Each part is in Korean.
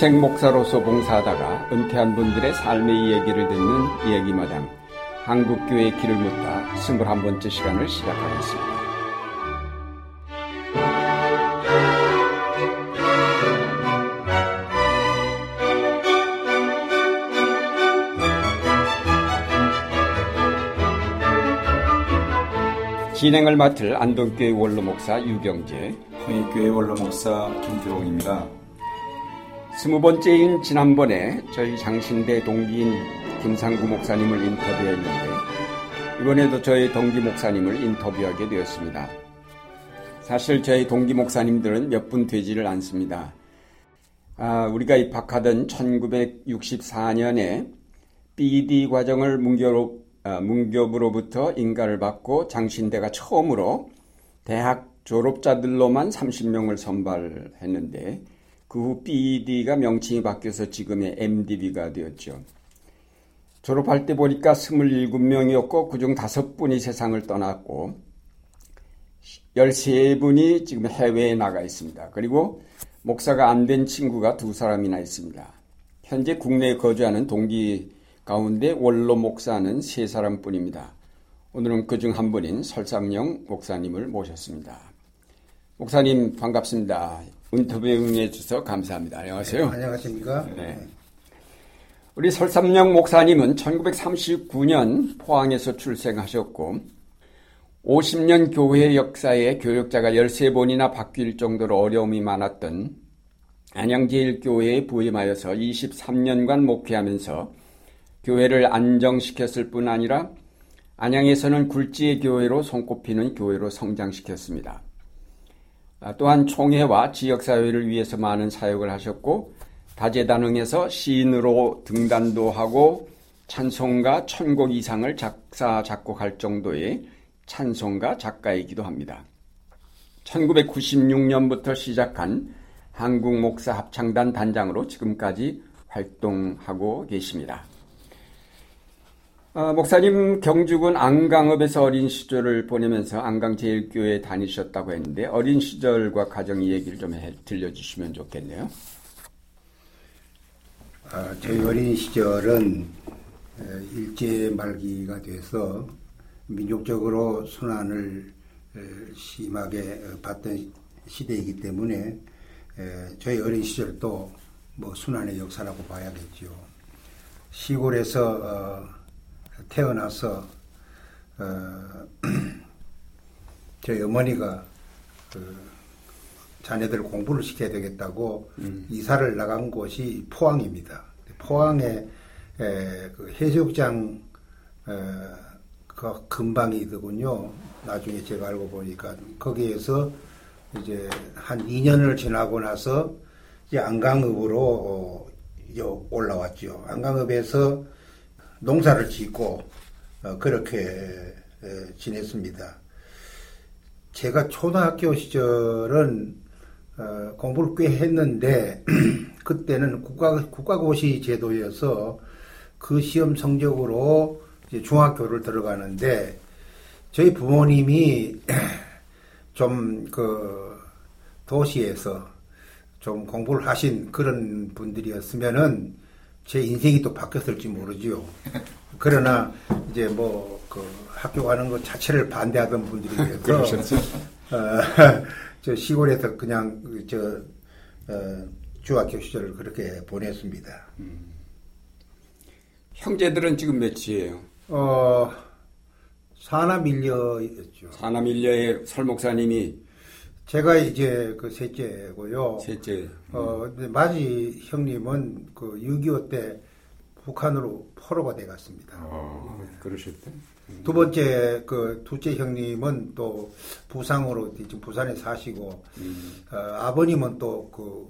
평생 목사로서 봉사하다가 은퇴한 분들의 삶의 이야기를 듣는 이야기마당 한국교회의 길을 묻다 21번째 시간을 시작하겠습니다. 진행을 맡을 안동교회 원로 목사 유경재, 홍익교회 원로 목사 김태봉입니다. 스무 번째인 지난번에 저희 장신대 동기인 김상구 목사님을 인터뷰했는데 이번에도 저희 동기 목사님을 인터뷰하게 되었습니다. 사실 저희 동기 목사님들은 몇 분 되지를 않습니다. 아, 우리가 입학하던 1964년에 BD 과정을 문교로 아, 문교부로부터 인가를 받고 장신대가 처음으로 대학 졸업자들로만 30명을 선발했는데 그 후 BED가 명칭이 바뀌어서 지금의 MDB가 되었죠. 졸업할 때 보니까 27명이었고 그중 5분이 세상을 떠났고 13분이 지금 해외에 나가 있습니다. 그리고 목사가 안 된 친구가 두 사람이나 있습니다. 현재 국내에 거주하는 동기 가운데 원로 목사는 세 사람뿐입니다. 오늘은 그 중 한 분인 설삼영 목사님을 모셨습니다. 목사님 반갑습니다. 인터뷰에 응해주셔서 감사합니다. 안녕하세요. 네, 안녕하십니까? 네. 우리 설삼영 목사님은 1939년 포항에서 출생하셨고 50년 교회 역사에 교역자가 13번이나 바뀔 정도로 어려움이 많았던 안양제일교회에 부임하여서 23년간 목회하면서 교회를 안정시켰을 뿐 아니라 안양에서는 굴지의 교회로 손꼽히는 교회로 성장시켰습니다. 아, 또한 총회와 지역사회를 위해서 많은 사역을 하셨고 다재다능해서 시인으로 등단도 하고 찬송가 천곡 이상을 작사 작곡할 정도의 찬송가 작가이기도 합니다. 1996년부터 시작한 한국 목사 합창단 단장으로 지금까지 활동하고 계십니다. 어, 목사님 경주군 안강읍에서 어린 시절을 보내면서 안강제일교회에 다니셨다고 했는데 어린 시절과 가정 얘기를 좀 해, 들려주시면 좋겠네요. 아, 저희 어린 시절은 일제 말기가 돼서 민족적으로 순환을 심하게 받던 시대이기 때문에 저희 어린 시절도 뭐 순환의 역사라고 봐야겠죠. 시골에서 어, 태어나서 어, 저희 어머니가 그 자녀들 공부를 시켜야 되겠다고 음. 이사를 나간 곳이 포항입니다. 포항에 에, 그 해수욕장 에, 그 근방이더군요. 나중에 제가 알고 보니까 거기에서 이제 한 2년을 지나고 나서 이제 안강읍으로 어, 올라왔죠. 안강읍에서 농사를 짓고 어, 그렇게 지냈습니다. 제가 초등학교 시절은 어, 공부를 꽤 했는데 그때는 국가 국가고시 제도여서 그 시험 성적으로 중학교를 들어가는데 저희 부모님이 좀 그 도시에서 좀 공부를 하신 그런 분들이었으면은 제 인생이 또 바뀌었을지 모르지요. 그러나 이제 뭐 그 학교 가는 것 자체를 반대하던 분들이 계서 어, 저 시골에서 그냥 저 어, 중학교 시절을 그렇게 보냈습니다. 음. 형제들은 지금 몇이에요? 어 사남 일녀였죠. 사남 일녀의 설 목사님이 제가 이제 그 셋째고요. 셋째. 어, 마지 형님은 그 6.25 때 북한으로 포로가 돼 갔습니다. 어, 그러셨대. 음. 두 번째 그 둘째 형님은 또 부상으로 지금 부산에 사시고 음. 어, 아버님은 또그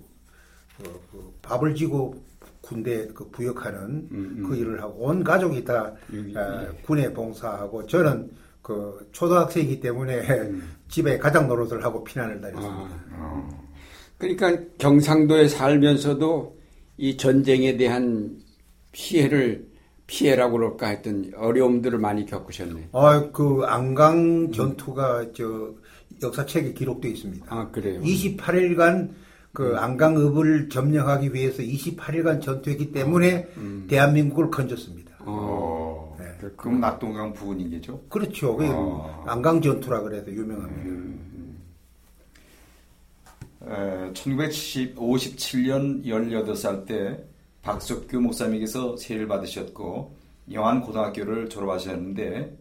그, 그 밥을 지고 군대 그 부역하는 음, 음. 그 일을 하고 온 가족이 다 어, 군에 봉사하고 저는 그 초등학생이기 때문에 음. 집에 가장 노릇을 하고 피난을 다녔습니다. 아, 아. 그러니까 경상도에 살면서도 이 전쟁에 대한 피해를 피해라고 그럴까 했던 어려움들을 많이 겪으셨네. 아, 그 안강 전투가 저 역사책에 기록되어 있습니다. 아, 그래요? 28일간 그 안강읍을 점령하기 위해서 28일간 전투했기 때문에 음. 대한민국을 건졌습니다. 어. 네. 그럼 낙동강 부근이겠죠? 그렇죠. 어. 안강 전투라 그래서 유명합니다. 음. 에, 1957년 18살 때 박석규 목사님에게서 세례를 받으셨고 영안 고등학교를 졸업하셨는데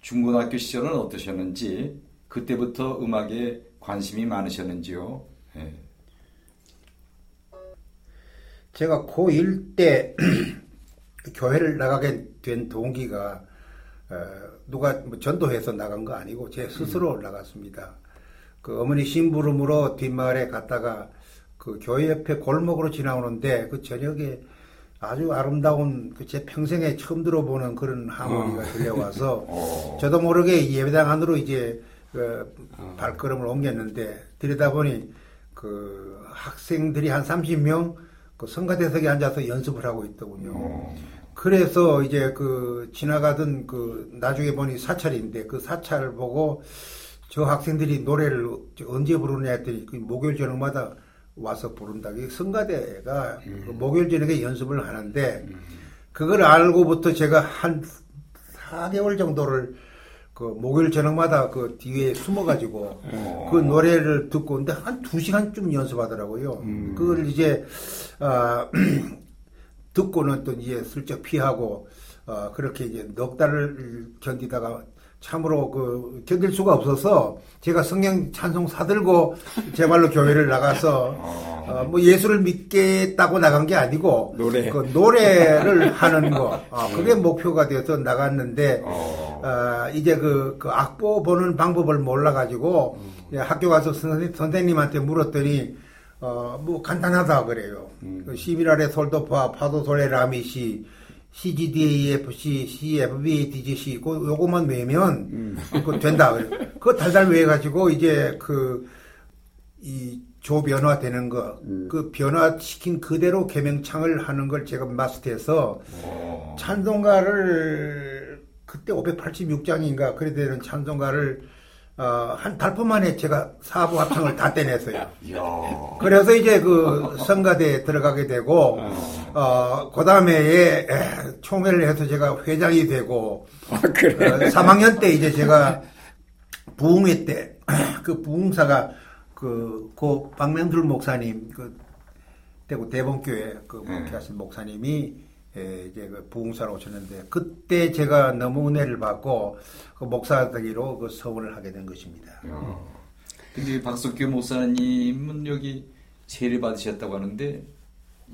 중고등학교 시절은 어떠셨는지 그때부터 음악에 관심이 많으셨는지요? 네. 제가 고1 때 교회를 나가게 된 동기가 어, 누가 뭐 전도해서 나간 거 아니고 제 스스로 음. 나갔습니다. 그 어머니 심부름으로 뒷마을에 갔다가 그 교회 옆에 골목으로 지나오는데 그 저녁에 아주 아름다운 그 제 평생에 처음 들어보는 그런 하모니가 어. 들려와서 어. 저도 모르게 예배당 안으로 이제 그 어. 발걸음을 옮겼는데 들여다보니 그 학생들이 한 30명 그 성가대석에 앉아서 연습을 하고 있더군요. 어. 그래서 이제 그 지나가던 그 나중에 보니 사찰인데 그 사찰을 보고 저 학생들이 노래를 언제 부르냐 했더니 그 목요일 저녁마다 와서 부른다. 이 성가대가 음. 그 목요일 저녁에 연습을 하는데 음. 그걸 알고부터 제가 한 4개월 정도를 그 목요일 저녁마다 그 뒤에 숨어가지고 어. 그 노래를 듣고 근데 한 2시간쯤 연습하더라고요. 음. 그걸 이제 아 듣고는 또 이제 슬쩍 피하고 어, 그렇게 이제 넉 달을 견디다가 참으로 그 견딜 수가 없어서 제가 성령 찬송 사들고 제 말로 교회를 나가서 어, 어, 뭐 예수를 믿겠다고 나간 게 아니고 노래 그 노래를 하는 거 어, 그게 목표가 되어서 나갔는데 어. 어, 이제 그, 그 악보 보는 방법을 몰라가지고 음. 학교 가서 선생님, 선생님한테 물었더니 어, 뭐 간단하다 그래요. 음. 11월에 그 솔도파 파도솔레 라미시 CGDAFC, CFB, DGC, 그 요거만 외면 음. 그 된다. 그거 달달 외가지고 이제 그 이 조 변화 되는 거, 음. 그 변화시킨 그대로 개명창을 하는 걸 제가 마스터해서 오. 찬송가를 그때 586장인가 그래 되는 찬송가를 어, 한 달뿐 만에 제가 사부 합창을 다 떼냈어요. 그래서 이제 그 성가대에 들어가게 되고, 어, 어그 다음에 총회를 해서 제가 회장이 되고, 아, 그래? 어, 3학년 때 이제 제가 부흥회 때, 그 부흥사가 그, 고 박명들 목사님, 그, 대구 대본교회 그 목회하신 네. 목사님이 예, 이제 그 부흥사로 오셨는데 그때 제가 너무 은혜를 받고 그 목사 되기로 그 서원을 하게 된 것입니다. 어. 근데 박석규 목사님은 여기 세례 받으셨다고 하는데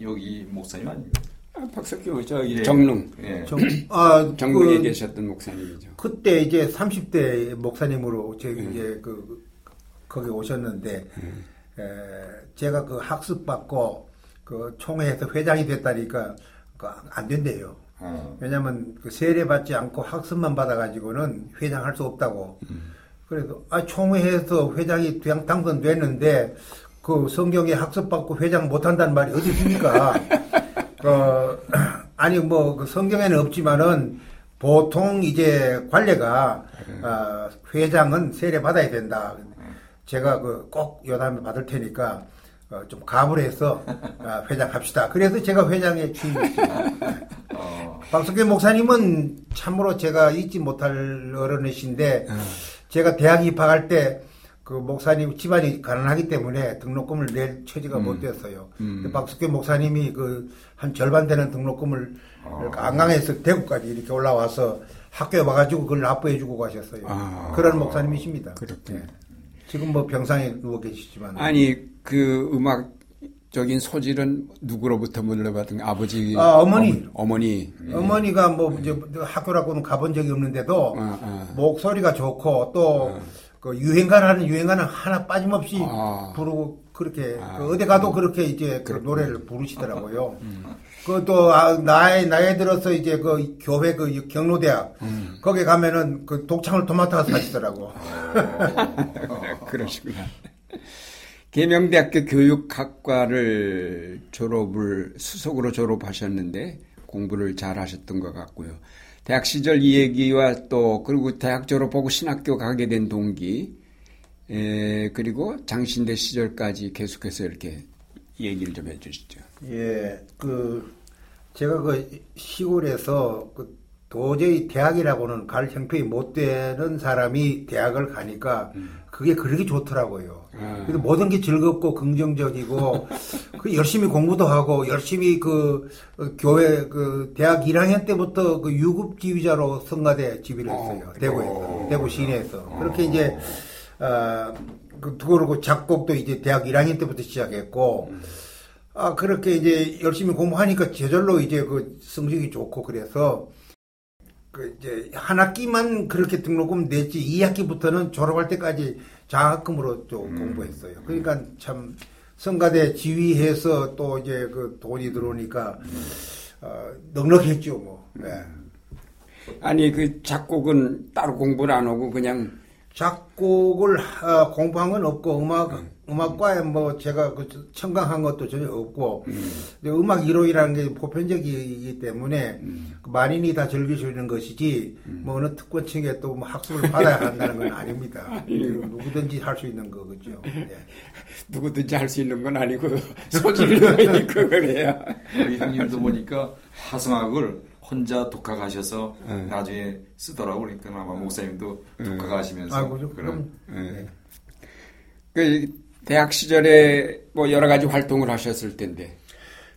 여기 목사님 아니에요? 아, 박석규 저 예. 정릉 예. 정, 아, 정릉에 그, 계셨던 목사님이죠. 그때 이제 30대 목사님으로 제 예. 이제 그 거기 오셨는데 예. 에, 제가 그 학습 받고 그 총회에서 회장이 됐다니까 안 된대요. 어. 왜냐하면 그 세례 받지 않고 학습만 받아가지고는 회장 할 수 없다고. 음. 그래도 아 총회에서 회장이 당선됐는데 그 성경에 학습 받고 회장 못한다는 말이 어디 있습니까? 어, 아니 뭐 그 성경에는 없지만은 보통 이제 관례가 음. 어, 회장은 세례 받아야 된다. 제가 그 꼭 요담을 받을 테니까 어, 좀 가물해서 어, 회장 합시다. 그래서 제가 회장에 취임했습니다. 어. 박석규 목사님은 참으로 제가 잊지 못할 어른이신데 어. 제가 대학 입학할 때 그 목사님 집안이 가난하기 때문에 등록금을 낼 처지가 음. 못 됐어요. 음. 박석규 목사님이 그 한 절반 되는 등록금을 어. 안강에서 대구까지 이렇게 올라와서 학교에 와가지고 그걸 납부해주고 가셨어요. 아. 그런 목사님이십니다. 그렇군요. 네. 지금 뭐 병상에 누워 계시지만 아니 그 음악 적인 소질은 누구로부터 물려받은 아버지 아, 어머니 어머, 니 예. 어머니 가 뭐 이제 학교라고는 가본 적이 없는데도 아, 아. 목소리가 좋고 또그 아. 유행가라는 유행가는 하나 빠짐없이 아. 부르고 그렇게 아. 그 어디 가도 그렇게 이제 그 노래를 부르시더라고요. 음. 그또 아, 나이 나이 들어서 이제 그 교회 그 경로대학 음. 거기 가면은 그 독창을 도맡아서 사시더라고. 그러시구나. 계명대학교 교육학과를 졸업을 수석으로 졸업하셨는데 공부를 잘 하셨던 것 같고요. 대학 시절 이 얘기와 또 그리고 대학 졸업하고 신학교 가게 된 동기 에, 그리고 장신대 시절까지 계속해서 이렇게 얘기를 좀 해주시죠. 예, 그 제가 그 시골에서 그 도저히 대학이라고는 갈 형편이 못 되는 사람이 대학을 가니까 그게 그렇게 좋더라고요. 아. 그래서 모든 게 즐겁고 긍정적이고 그 열심히 공부도 하고 열심히 그 어, 교회 그 대학 1학년 때부터 그 유급 지휘자로 성가대 지휘를 했어요. 어, 대구에서 어. 대구 시내에서 그렇게 이제 어그 그리고 작곡도 이제 대학 1학년 때부터 시작했고 아 그렇게 이제 열심히 공부하니까 저절로 이제 그 성적이 좋고 그래서 그 이제 한 학기만 그렇게 등록금 냈지 2학기부터는 졸업할 때까지 장학금으로 좀 공부했어요. 그러니까 참 성가대 지휘해서 또 이제 그 돈이 들어오니까 어, 넉넉했죠 뭐. 네. 아니 그 작곡은 따로 공부를 안 하고 그냥 작곡을 어, 공부한 건 없고 음악 음 악과에 뭐 제가 그 청강한 것도 전혀 없고 근데 음악 이론이라는 게 보편적이기 때문에 그 만인이 다 즐길 수 있는 것이지 뭐 어느 특권층에 또 뭐 학습을 받아야 한다는 건 아닙니다. 누구든지 할 수 있는 거겠죠. 네. 누구든지 할 수 있는 건 아니고 소질도 있고 그래야. 우리 형님도 보니까 화성학을 혼자 독학하셔서 네. 나중에 쓰더라고 그러니까 아마 목사님도 독학하시면서 좀 그런 그럼 예. 그 대학 시절에 뭐 여러 가지 활동을 하셨을 텐데.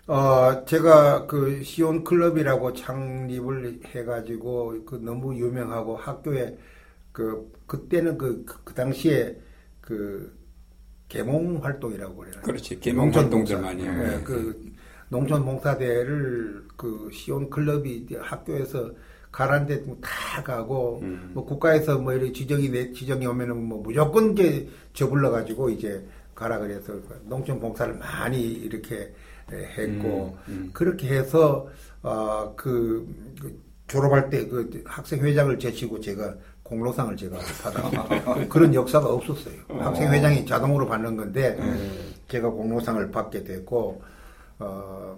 어, 제가 그 시온 클럽이라고 창립을 해가지고 그 너무 유명하고 학교에 그 그때는 그, 그, 그 당시에 그 계몽 활동이라고 그래요. 그렇지. 계몽 활동들 많이 하고. 네, 그 농촌 봉사대를 그 시온 클럽이 학교에서 가라는데 다 가고 음. 뭐 국가에서 뭐 이렇게 지정이 내 지정이 오면은 뭐 무조건 이제 저 불러 가지고 이제 가라 그래서 농촌 봉사를 많이 이렇게 했고 음, 그렇게 해서 어그 그 졸업할 때 그 학생 회장을 제치고 제가 공로상을 제가 받아 그런 역사가 없었어요. 학생 회장이 자동으로 받는 건데 제가 공로상을 받게 됐고 어,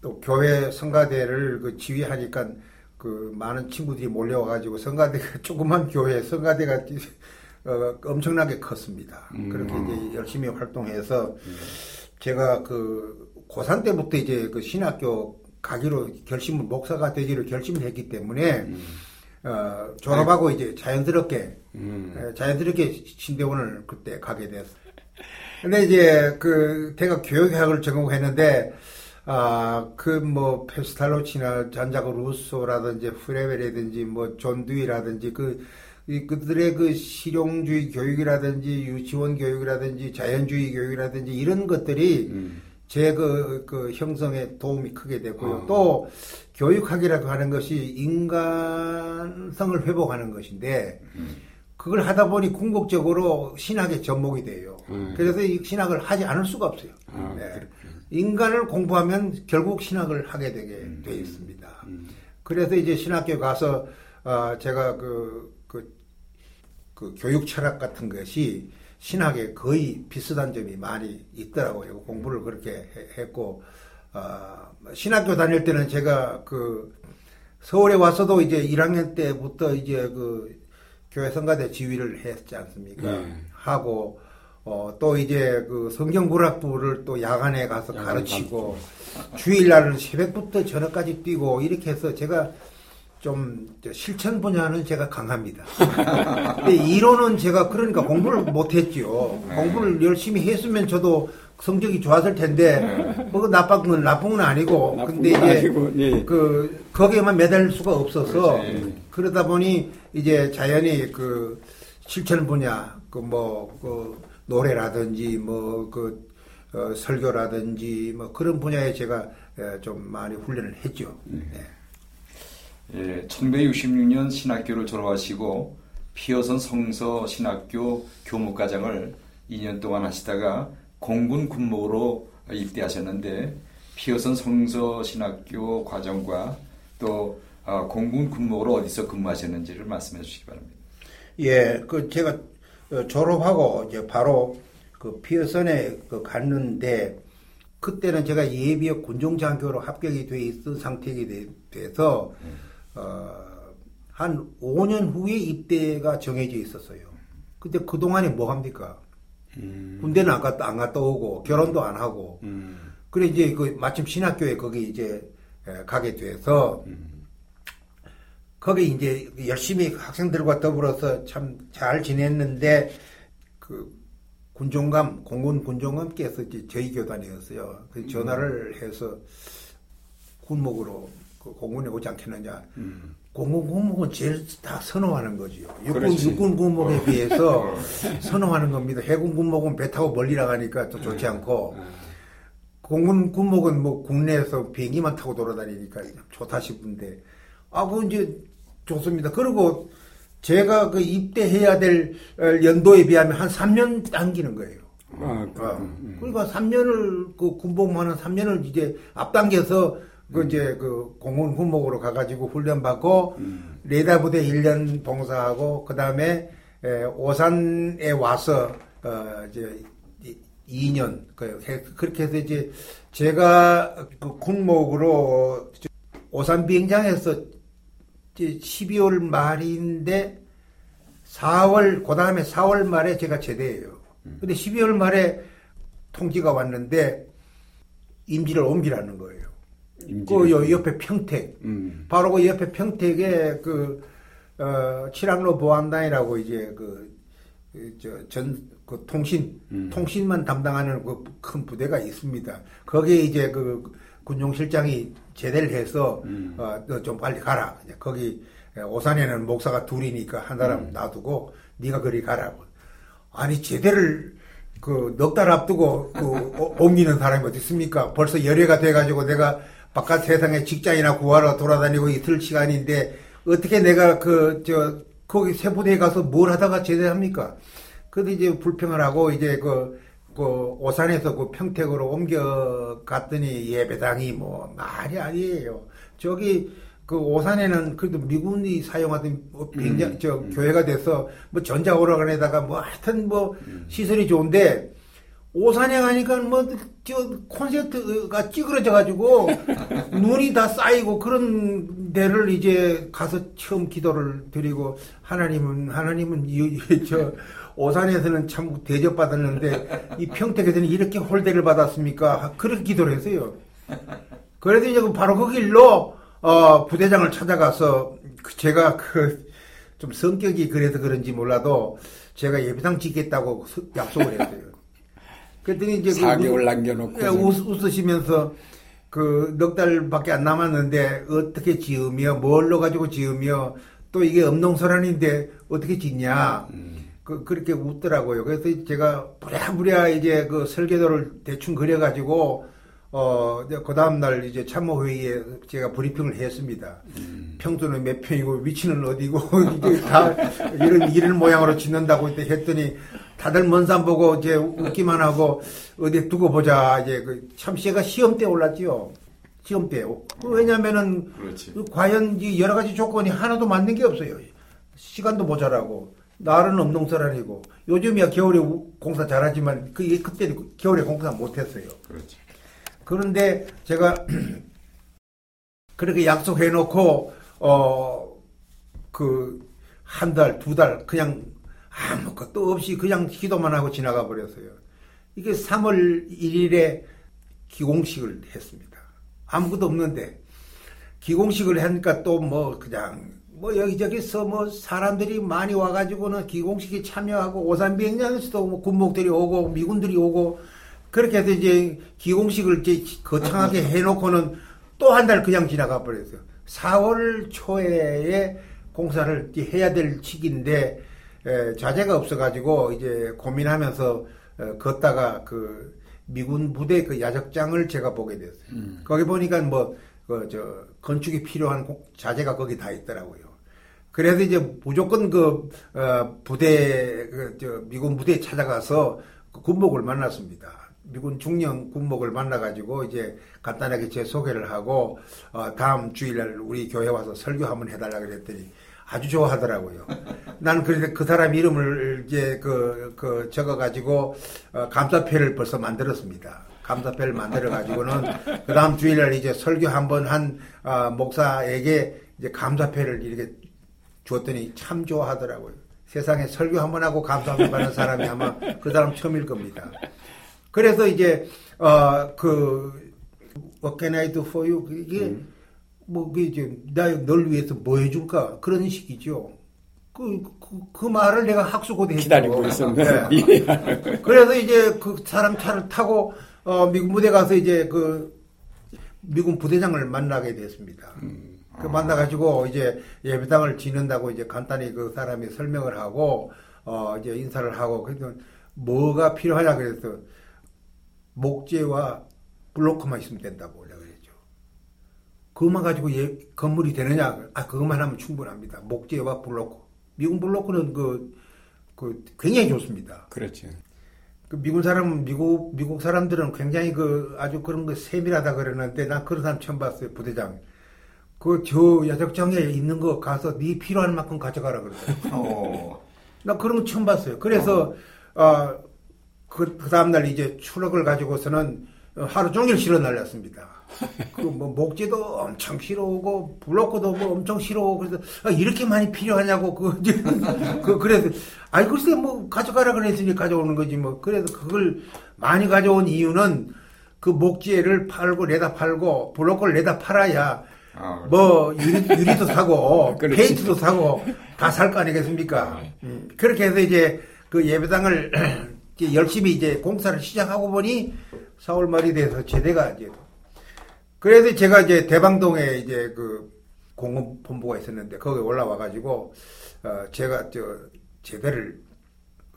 또 교회 성가대를 그 지휘하니까 그 많은 친구들이 몰려와가지고 성가대가 조그만 교회 성가대가 어, 엄청나게 컸습니다. 그렇게 이제 열심히 활동해서 제가 그 고3 때부터 이제 그 신학교 가기로 결심을 목사가 되기로 결심을 했기 때문에 어, 졸업하고 이제 자연스럽게 음. 예, 자연스럽게 신대원을 그때 가게 됐어요. 근데 이제 그 대학 교육학을 전공했는데 아그뭐 페스탈로치나 잔자고 루소라든지 프레벨이든지 뭐 존두이라든지 그 이 그들의 그 실용주의 교육이라든지 유치원 교육이라든지 자연주의 교육이라든지 이런 것들이 음. 제그 그 형성에 도움이 크게 됐고요. 어. 또 교육학이라고 하는 것이 인간성을 회복하는 것인데 그걸 하다 보니 궁극적으로 신학에 접목이 돼요. 음. 그래서 이 신학을 하지 않을 수가 없어요. 아, 네. 인간을 공부하면 결국 신학을 하게 되게 돼 있습니다. 그래서 이제 신학교 가서 어, 제가 그, 그, 그 교육 철학 같은 것이 신학에 거의 비슷한 점이 많이 있더라고요. 공부를 그렇게 해- 했고 어, 신학교 다닐 때는 제가 그 서울에 와서도 이제 1학년 때부터 이제 그 교회 성가대 지휘를 했지 않습니까? 네. 하고 어, 또 이제 그 성경구락부를 또 야간에 가서 야간 가르치고 주일날은 새벽부터 저녁까지 뛰고 이렇게 해서 제가 좀저 실천 분야는 제가 강합니다. 근데 이론은 제가 그러니까 공부를 못했죠. 공부를 열심히 했으면 저도 성적이 좋았을 텐데 뭐 나쁜 건 나쁜 건 아니고 나쁜 근데 건 이제 아니고, 예. 그 거기에만 매달릴 수가 없어서 그렇지. 그러다 보니 이제 자연히 그 실천 분야 그뭐 그 노래라든지 뭐그 설교라든지 뭐 그런 분야에 제가 에, 좀 많이 훈련을 했죠. 네. 예, 1966년 신학교를 졸업하시고 피어선 성서 신학교 교무과장을 2년 동안 하시다가 공군 군목으로 입대하셨는데 피어선 성서 신학교 과정과 또 어, 공군 군목으로 어디서 근무하셨는지를 말씀해 주시기 바랍니다. 예, 그 제가 어, 졸업하고 이제 바로 그 피어선에 그 갔는데 그때는 제가 예비역 군종장교로 합격이 돼 있던 상태가 돼- 돼서 어, 한 5년 후에 입대가 정해져 있었어요. 근데 그 동안에 뭐 합니까? 음. 군대는 안 갔다 안 갔다 오고 결혼도 안 하고 음. 그래 이제 그 마침 신학교에 거기 이제 가게 돼서 거기 이제 열심히 학생들과 더불어서 참 잘 지냈는데 그 군종감 공군 군종감께서 저희 교단이었어요. 그 전화를 해서 군목으로 그 공군에 오지 않겠느냐. 음. 공군 군목은 제일 다 선호하는 거지요. 육군, 육군 군목에 비해서 선호하는 겁니다. 해군 군목은 배 타고 멀리 나가니까 또 좋지 않고 공군 군목은 뭐 국내에서 비행기만 타고 돌아다니니까 좋다 싶은데 아, 그 이제 좋습니다. 그리고 제가 그 입대해야 될 연도에 비하면 한 3년 당기는 거예요. 아, 어. 그러니까 3년을 그 군복무하는 3년을 이제 앞당겨서 그 음. 이제 그 공군 군목으로 가가지고 훈련 받고 음. 레이더 부대 1년 봉사하고 그 다음에 오산에 와서 어 이제 2년 그 그렇게 해서 이제 제가 그 군목으로 오산 비행장에서 12월 말인데 4월 그 다음에 4월 말에 제가 제대해요. 근데 12월 말에 통지가 왔는데 임지를 옮기라는 거예요. 그 옆에 평택, 음. 바로 그 옆에 평택에 그 어, 칠학로 보안단이라고 이제 그, 그 저 전 그 통신 음. 통신만 담당하는 그 큰 부대가 있습니다. 거기에 이제 그 군용실장이 제대를 해서 음. 어, 좀 빨리 가라. 거기 오산에는 목사가 둘이니까 한 사람 음. 놔두고 네가 그리 가라고. 아니 제대를 그넉달 앞두고 그 옮기는 사람이 어디 있습니까? 벌써 열애가 돼가지고 내가 바깥 세상에 직장이나 구하러 돌아다니고 있을 시간인데 어떻게 내가 그 저 거기 세부대에 가서 뭘 하다가 제대합니까? 그래도 이제 불평을 하고 이제 그, 그 오산에서 그 평택으로 옮겨갔더니 예배당이 뭐 말이 아니에요. 저기 그 오산에는 그래도 미군이 사용하던 뭐 비행장 음, 저 음. 교회가 돼서 뭐 전자 오라간에다가 뭐 하여튼 뭐 음. 시설이 좋은데 오산에 가니까 뭐 저 콘센트가 찌그러져 가지고 눈이 다 쌓이고 그런 데를 이제 가서 처음 기도를 드리고 하나님은 하나님은 이, 저 오산에서는 참 대접받았는데 이 평택에서는 이렇게 홀대를 받았습니까? 그렇게 기도를 했어요. 그래서 이제 바로 그 길로 어, 부대장을 찾아가서 그 제가 그 좀 성격이 그래서 그런지 몰라도 제가 예비당 짓겠다고 약속을 했어요. 그랬더니 이제 4개월 그, 남겨놓고 예, 웃, 웃으시면서 그 넉 달밖에 안 남았는데 어떻게 지으며 뭘로 가지고 지으며 또 이게 엄동설한인데 어떻게 짓냐 음. 그 그렇게 웃더라고요. 그래서 제가 부랴부랴 이제 그 설계도를 대충 그려가지고 어, 그 다음날 이제 참모회의에 제가 브리핑을 했습니다. 음. 평수는 몇 평이고 위치는 어디고, 이게 다 이런, 이런 모양으로 짓는다고 했더니 다들 먼 산 보고 이제 웃기만 하고 어디 두고 보자. 이제 그 참씨가 시험 때 올랐지요. 시험 때. 왜냐면은 그 과연 여러 가지 조건이 하나도 맞는 게 없어요. 시간도 모자라고. 날은 엄동설아니고 요즘이야 겨울에 공사 잘하지만 그 그때 겨울에 공사 못했어요. 그렇지. 그런데 제가 그렇게 약속해 놓고 어 그 한 달, 두 달 그냥 아무것도 없이 그냥 기도만 하고 지나가 버렸어요. 이게 3월 1일에 기공식을 했습니다. 아무것도 없는데 기공식을 하니까 또 뭐 그냥 뭐 여기저기서 뭐 사람들이 많이 와가지고는 기공식에 참여하고 오산 비행장에서도 뭐 군목들이 오고 미군들이 오고 그렇게 해서 이제 기공식을 이제 거창하게 해놓고는 또 한 달 그냥 지나가 버렸어요. 4월 초에 공사를 해야 될 시기인데 에, 자재가 없어가지고 이제 고민하면서 어, 걷다가 그 미군 부대 그 야적장을 제가 보게 됐어요. 음. 거기 보니까 뭐 그 저 건축이 필요한 자재가 거기 다 있더라고요. 그래서 이제 무조건 그 어, 부대 그 저 미군 부대에 찾아가서 그 군복을 만났습니다. 미군 중령 군목을 만나가지고 이제 간단하게 제 소개를 하고 어, 다음 주일날 우리 교회 와서 설교 한번 해달라 그랬더니 아주 좋아하더라고요. 나는 그래서 그 사람 이름을 이제 그, 그 적어가지고 어, 감사패를 벌써 만들었습니다. 감사패를 만들어가지고는 그 다음 주일날 이제 설교 한번 한 어, 목사에게 이제 감사패를 이렇게 줬더니 참 좋아하더라고요. 세상에 설교 한 번 하고 감사 한번 받는 사람이 아마 그 사람 처음일 겁니다. 그래서 이제 어그 What can I do for you? 이게 뭐 그게 이제 나 널 위해서 뭐 해줄까 그런 식이죠. 그, 그, 그 말을 내가 학수고대. 기다리고 있었는데 네. 그래서 이제 그 사람 차를 타고 어, 미군 부대 가서 이제 그 미군 부대장을 만나게 됐습니다. 그 만나가지고 이제 예배당을 지는다고 이제 간단히 그 사람이 설명을 하고 어 이제 인사를 하고 그래서 뭐가 필요하냐 그래서 목재와 블로크만 있으면 된다고 그것만 가지고 예, 건물이 되느냐? 아 그것만 하면 충분합니다. 목재와 블로크. 미군 블로크는 그, 그 굉장히 좋습니다. 그렇죠. 그 미국 사람 미국 미국 사람들은 굉장히 그 아주 그런 거 세밀하다 그러는데 난 그런 사람 처음 봤어요 부대장. 그 저 야적장에 있는 거 가서 네 필요한 만큼 가져가라 그러더라고. 어. 나 그런 거 처음 봤어요. 그래서 어그 그 다음 날 이제 추럭을 가지고서는 하루 종일 실어 날렸습니다. 그뭐 목재도 엄청 실어오고 블로크도 뭐 엄청 실어오고 그래서 아, 이렇게 많이 필요하냐고 그, 그 그래서 아이 글쎄 뭐 가져가라 그랬으니 가져오는 거지 뭐 그래서 그걸 많이 가져온 이유는 그 목재를 팔고 내다 팔고 블로크를 내다 팔아야 아, 뭐 유리, 유리 도 사고. 페인트도 사고 다 살 거 아니겠습니까? 음, 그렇게 해서 이제 그 예배당을 이제 열심히 이제 공사를 시작하고 보니 4월 말이 돼서 제대가 이제 그래서 제가 이제 대방동에 이제 그 공원 본부가 있었는데 거기 올라와 가지고 어 제가 저 제대를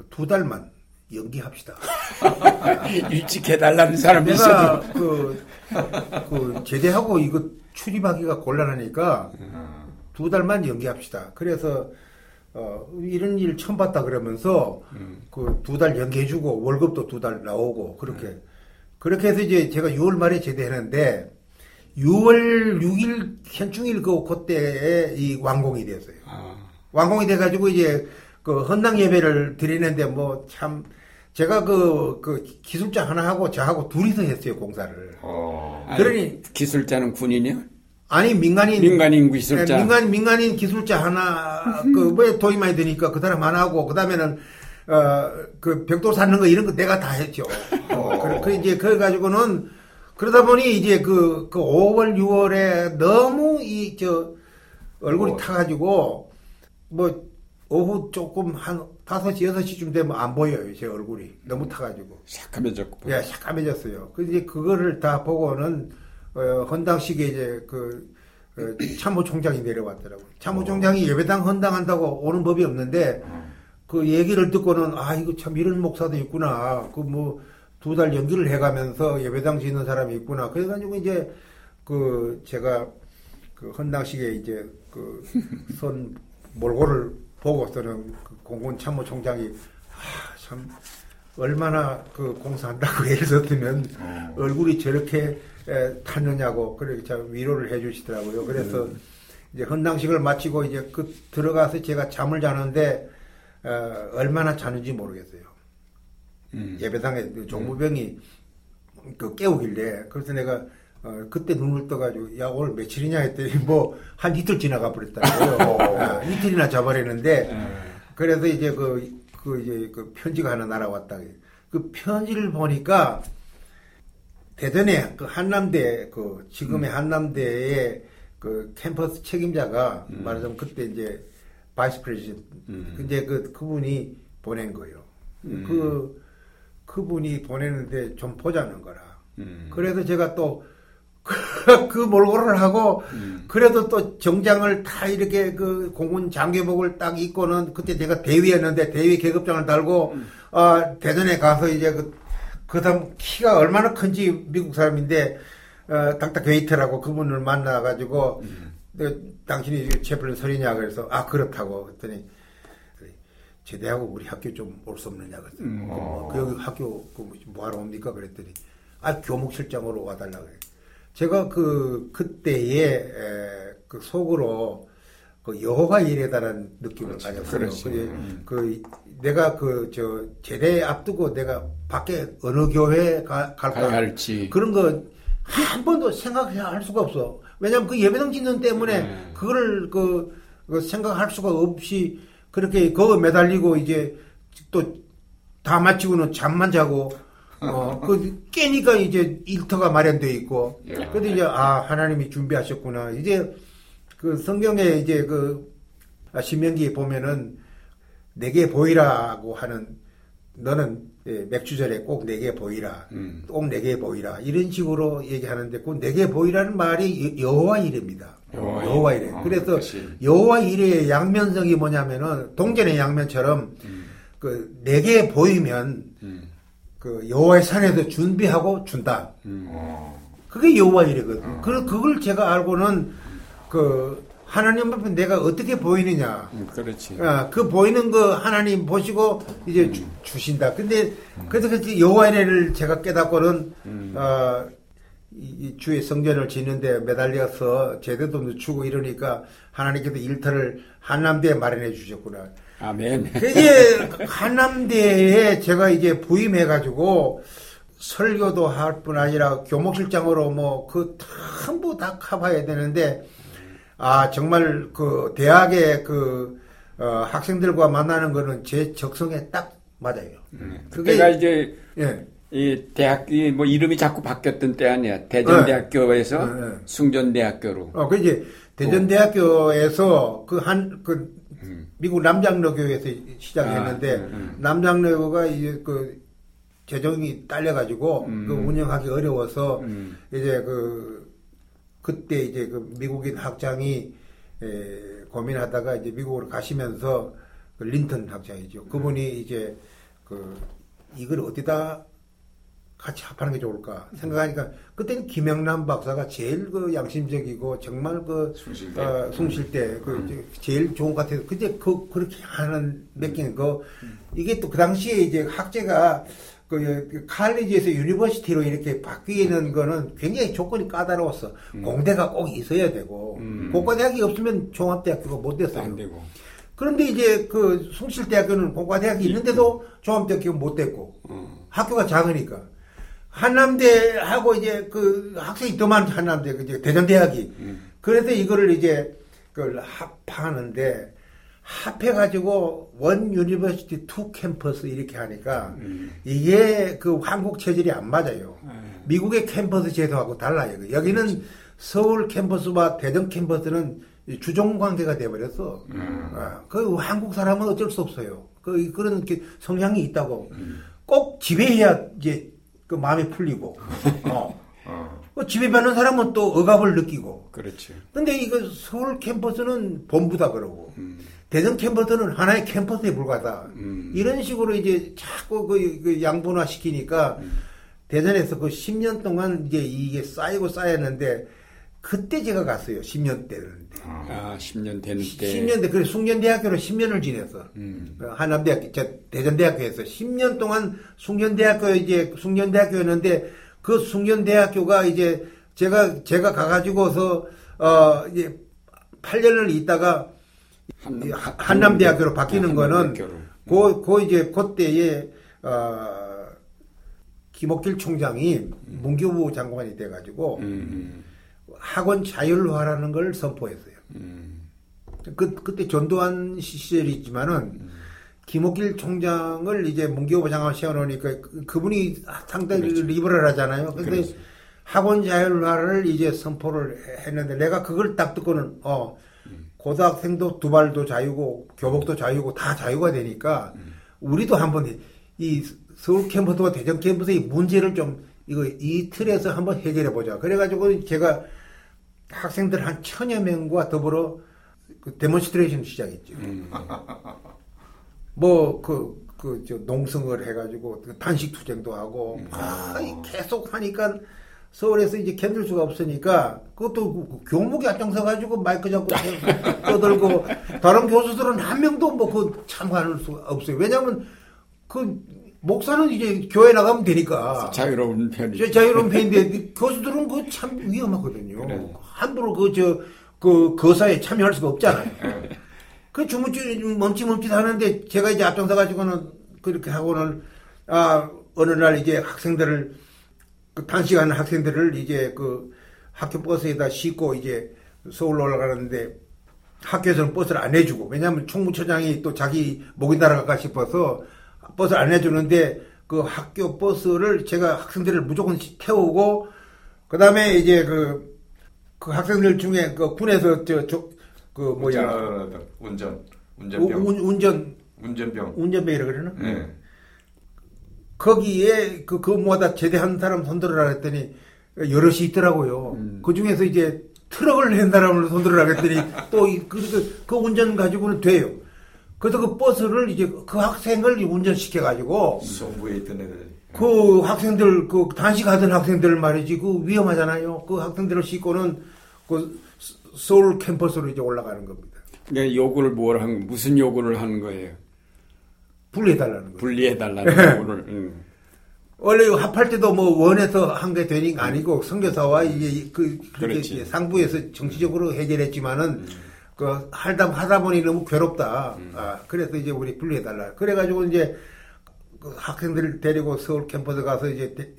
두 달만 연기합시다. 일찍 해달라는 사람이 있어도 그, 그 제대하고 이거 출입하기가 곤란하니까 두 달만 연기합시다. 그래서 어, 이런 일 처음 봤다 그러면서 그두 달 연기해주고 월급도 두 달 나오고 그렇게 그렇게 해서 이제 제가 6월 말에 제대했는데 6월 6일 현충일 그 그때에 이 완공이 됐어요. 아, 완공이 돼가지고 이제 그 헌당 예배를 드리는데 뭐 참 제가 그, 그 기술자 하나하고 저하고 둘이서 했어요 공사를. 어. 아니, 그러니 기술자는 군인이요? 아니 민간인 민간인 기술자. 네, 민간 민간인 기술자 하나 그왜 돈이 많이 드니까 그 사람 하나 하고 그 다음에는 어 그 벽돌 쌓는 거 이런 거 내가 다 했죠. 어, 그, 그 이제 그래 가지고는 그러다 보니 이제 그, 그 5월 6월에 너무 이 저 얼굴이 어. 타가지고 뭐 오후 조금 한 5시 6시쯤 되면 안 보여요 제 얼굴이 너무 타가지고 삭감해졌고. 예, 샤까매졌어요. 그 이제 그거를 다 보고는 어, 헌당식에 이제 그 어, 참모총장이 내려왔더라고요. 참모총장이 예배당 헌당한다고 오는 법이 없는데 그 얘기를 듣고는 아 이거 참 이런 목사도 있구나. 그 뭐 두 달 연기를 해가면서 예배당 짓는 사람이 있구나. 그래가지고 이제 그 제가 그 헌당식에 이제 그선 몰골을 보고서는 그 공군 참모총장이 아, 참 얼마나 그 공사한다고 예를 들면 얼굴이 저렇게 에, 탔느냐고 그렇게 참 위로를 해주시더라고요. 그래서 이제 헌당식을 마치고 이제 그 들어가서 제가 잠을 자는데 어, 얼마나 자는지 모르겠어요. 음. 예배당에 그 종무병이 그 깨우길래 그래서 내가 어, 그때 눈을 떠가지고 야 오늘 며칠이냐 했더니 뭐 한 이틀 지나가 버렸다고요. 아, 이틀이나 자버렸는데 그래서 이제 그, 그 이제 그 편지가 하나 날아왔다. 그 편지를 보니까 대전에 그 한남대 그 지금의 한남대의 그 캠퍼스 책임자가 말하자면 그때 이제 vice president 근데 그 그분이 보낸 거예요. 그 그분이 보내는데 좀 보자는 거라. 음. 그래서 제가 또 그 몰골을 하고 그래도 또 정장을 다 이렇게 그 공군 장교복을 딱 입고는 그때 제가 대위였는데 대위 계급장을 달고 아 대전에 가서 이제 그 그다음 키가 얼마나 큰지 미국 사람인데 어 닥터 게이트라고 그분을 만나 가지고 당신이 채플린 설이냐 그래서 아 그렇다고 그랬더니 제대하고 우리 학교 좀 올 수 없느냐 그랬더니 음. 어, 그 여기 학교 그 뭐하러 옵니까 그랬더니 아 교목실장으로 와달라 그래. 제가 그 그때에 에, 그 속으로 그 여호와 이래다라는 느낌을 가졌어요. 그게 음. 그 내가 그 저 제대 앞두고 내가 밖에 어느 교회 가, 갈까 할지. 그런 거 한 번도 생각할 수가 없어. 왜냐하면 그 예배당 짓는 때문에 네. 그거를 그, 그 생각할 수가 없이 그렇게 거기 매달리고 이제 또 다 마치고는 잠만 자고 어, 그 깨니까 이제 일터가 마련되어 있고. 예. 근데 이제 아 하나님이 준비하셨구나. 이제 그 성경에 이제 그 아, 신명기에 보면은 내게 보이라고 하는 너는 예, 맥주절에 꼭 내게 보이라. 음. 꼭 내게 보이라. 이런 식으로 얘기하는데 그 내게 보이라는 말이 여- 여호와 이래입니다. 여호와 여호와 이래. 어, 그래서 그치. 여호와 이래의 양면성이 뭐냐면은 동전의 양면처럼 그 내게 보이면 음. 그 여호와의 산에서 준비하고 준다. 음. 어. 그게 여호와 이래거든. 그 그걸 제가 알고는 그 하나님 앞에 내가 어떻게 보이느냐. 음, 그렇지. 아, 그 보이는 거 하나님 보시고 이제 주, 신다 근데 그래서 그 여호와 이래를 제가 깨닫고는 어, 이, 이 주의 성전을 짓는데 매달려서 제대도 늦추고 이러니까 하나님께서 일터를 한남대에 마련해 주셨구나. 아멘. 이게 한남대에 제가 이제 부임해가지고 설교도 할 뿐 아니라 교목실장으로 뭐 그 전부 다 커버해야 되는데 아 정말 그 대학의 그 어, 학생들과 만나는 거는 제 적성에 딱 맞아요. 그게 그때가 이제 예. 이 대학 이 뭐 이름이 자꾸 바뀌었던 때 아니야. 대전대학교에서 네, 네. 숭전대학교로. 어, 그 이제 대전대학교에서 그 한그 미국 남장로교에서 시작했는데 아, 음, 음. 남장로교가 이제 그 재정이 딸려가지고 음. 그 운영하기 어려워서 음. 이제 그 그때 이제 그 미국인 학장이 에, 고민하다가 이제 미국으로 가시면서 그 린턴 학장이죠. 그분이 이제 그 이걸 어디다 같이 합하는 게 좋을까 생각하니까 그때는 김영남 박사가 제일 그 양심적이고 정말 그 숭실대. 어, 숭실대 그 이제 제일 좋은 것 같아서 근데 그 그렇게 하는 느낌 그 이게 또 그 당시에 이제 학제가 그 칼리지에서 유니버시티로 이렇게 바뀌는 거는 굉장히 조건이 까다로웠어. 공대가 꼭 있어야 되고 음. 공과대학이 없으면 종합대학교가 못 됐어요. 안 되고. 그런데 이제 그 숭실대학교는 공과대학이 있는데도 종합대학교 못 됐고 어. 학교가 작으니까 한남대하고 이제 그 학생이 더 많은 한남대 그 이제 대전대학이 그래서 이거를 이제 그걸 합하는데 합해가지고 one university two campus 이렇게 하니까 이게 그 한국 체질이 안 맞아요. 미국의 캠퍼스 제도하고 달라요. 여기는 서울 캠퍼스와 대전 캠퍼스는 이 주종 관계가 돼버렸어. 아, 그 한국 사람은 어쩔 수 없어요. 그 그런 게 성향이 있다고 꼭 지배해야 이제 그 마음이 풀리고. 어. 어. 그 지배받는 사람은 또 억압을 느끼고. 그렇지. 근데 이거 서울 캠퍼스는 본부다 그러고 음. 대전 캠퍼스는 하나의 캠퍼스에 불과하다. 음. 이런 식으로 이제 자꾸 그, 그 양분화 시키니까 음. 대전에서 그 10년 동안 이제 이게 쌓이고 쌓였는데 그때 제가 갔어요. 10년 때는. 아, 10년 되는 때. 10년 때, 그래, 숭년대학교로 10년을 지냈어. 음. 어, 한남대학교, 저 대전대학교에서 10년 동안 숭년대학교 이제 숭년대학교였는데 그 숭년대학교가 이제 제가 제가 가가지고서 어 이제 8년을 있다가 이 하- 한남대학교로 바뀌는 거는. 그, 그 이제 그때에 어 김옥길 총장이 문교부 장관이 돼가지고 음. 학원 자율화라는 걸 선포했어요. 음. 그, 그때 전두환 시절이지만은, 김옥길 총장을 이제 문교부 장관 세워놓으니까 그- 그분이 상당히 그렇죠. 리버럴 하잖아요. 근데 그렇죠. 학원 자율화를 이제 선포를 했는데 내가 그걸 딱 듣고는, 어, 고등학생도 두발도 자유고 교복도 자유고 다 자유가 되니까 우리도 한번 이 서울 캠퍼스와 대전 캠퍼스의 문제를 좀 이거 이 틀에서 한번 해결해 보자. 그래가지고 제가 학생들 한 천여 명과 더불어 그 demonstration 시작했죠. 음. 뭐그 그 저 농성을 해가지고 그 단식 투쟁도 하고 아, 이 계속 하니까 서울에서 이제 견딜 수가 없으니까 그것도 그- 그 교목이 앞장서 가지고 마이크 잡고 떠들고 다른 교수들은 한 명도 뭐 그 참가할 수 없어요. 왜냐하면 그 목사는 이제 교회 나가면 되니까 자유로운 편이. 저 자유로운 편인데 교수들은 그 참 위험하거든요. 그래. 함부로 그저그 거사에 참여할 수가 없잖아요. 그 주무치 멈칫멈칫 하는데 제가 이제 앞장서 가지고는 그렇게 하고는 아 어느 날 이제 학생들을 그 단식하는 학생들을 이제 그 학교 버스에다 싣고 이제 서울로 올라가는데 학교에서는 버스를 안 해주고 왜냐하면 총무처장이 또 자기 목이 날아갈까 싶어서 버스를 안 해주는데 그 학교 버스를 제가 학생들을 무조건 태우고 그 다음에 이제 그, 그 학생들 중에 그 군에서 저, 저, 그 뭐야 운전 운전병 운, 운전 운전병 운전병이라 그러나 네. 거기에 그 그뭐다 제대한 사람 손들어라 했더니 여럿이 있더라고요. 음. 그 중에서 이제 트럭을 낸 사람을 손들어라 했더니 또그 그, 그 운전 가지고는 돼요. 그래서 그 버스를 이제 그 학생을 운전시켜 가지고 송부에 있던 애들 그 학생들 그 단식하던 학생들 말이지 그 위험하잖아요. 그 학생들을 싣고는 그 서울 캠퍼스로 이제 올라가는 겁니다. 그러니까 요구를 뭘 한, 무슨 요구를 하는 거예요? 분리해달라는 거예요. 분리해달라는 요구를. 음. 원래 합할 때도 뭐 원해서 한 게 되니까 아니고 선교사와 이게 그 상부에서 정치적으로 해결했지만은 그 하다 하다 보니 너무 괴롭다. 아 그래서 이제 우리 분리해 달라. 그래가지고 이제 그 학생들을 데리고 서울 캠퍼스 가서 이제 대-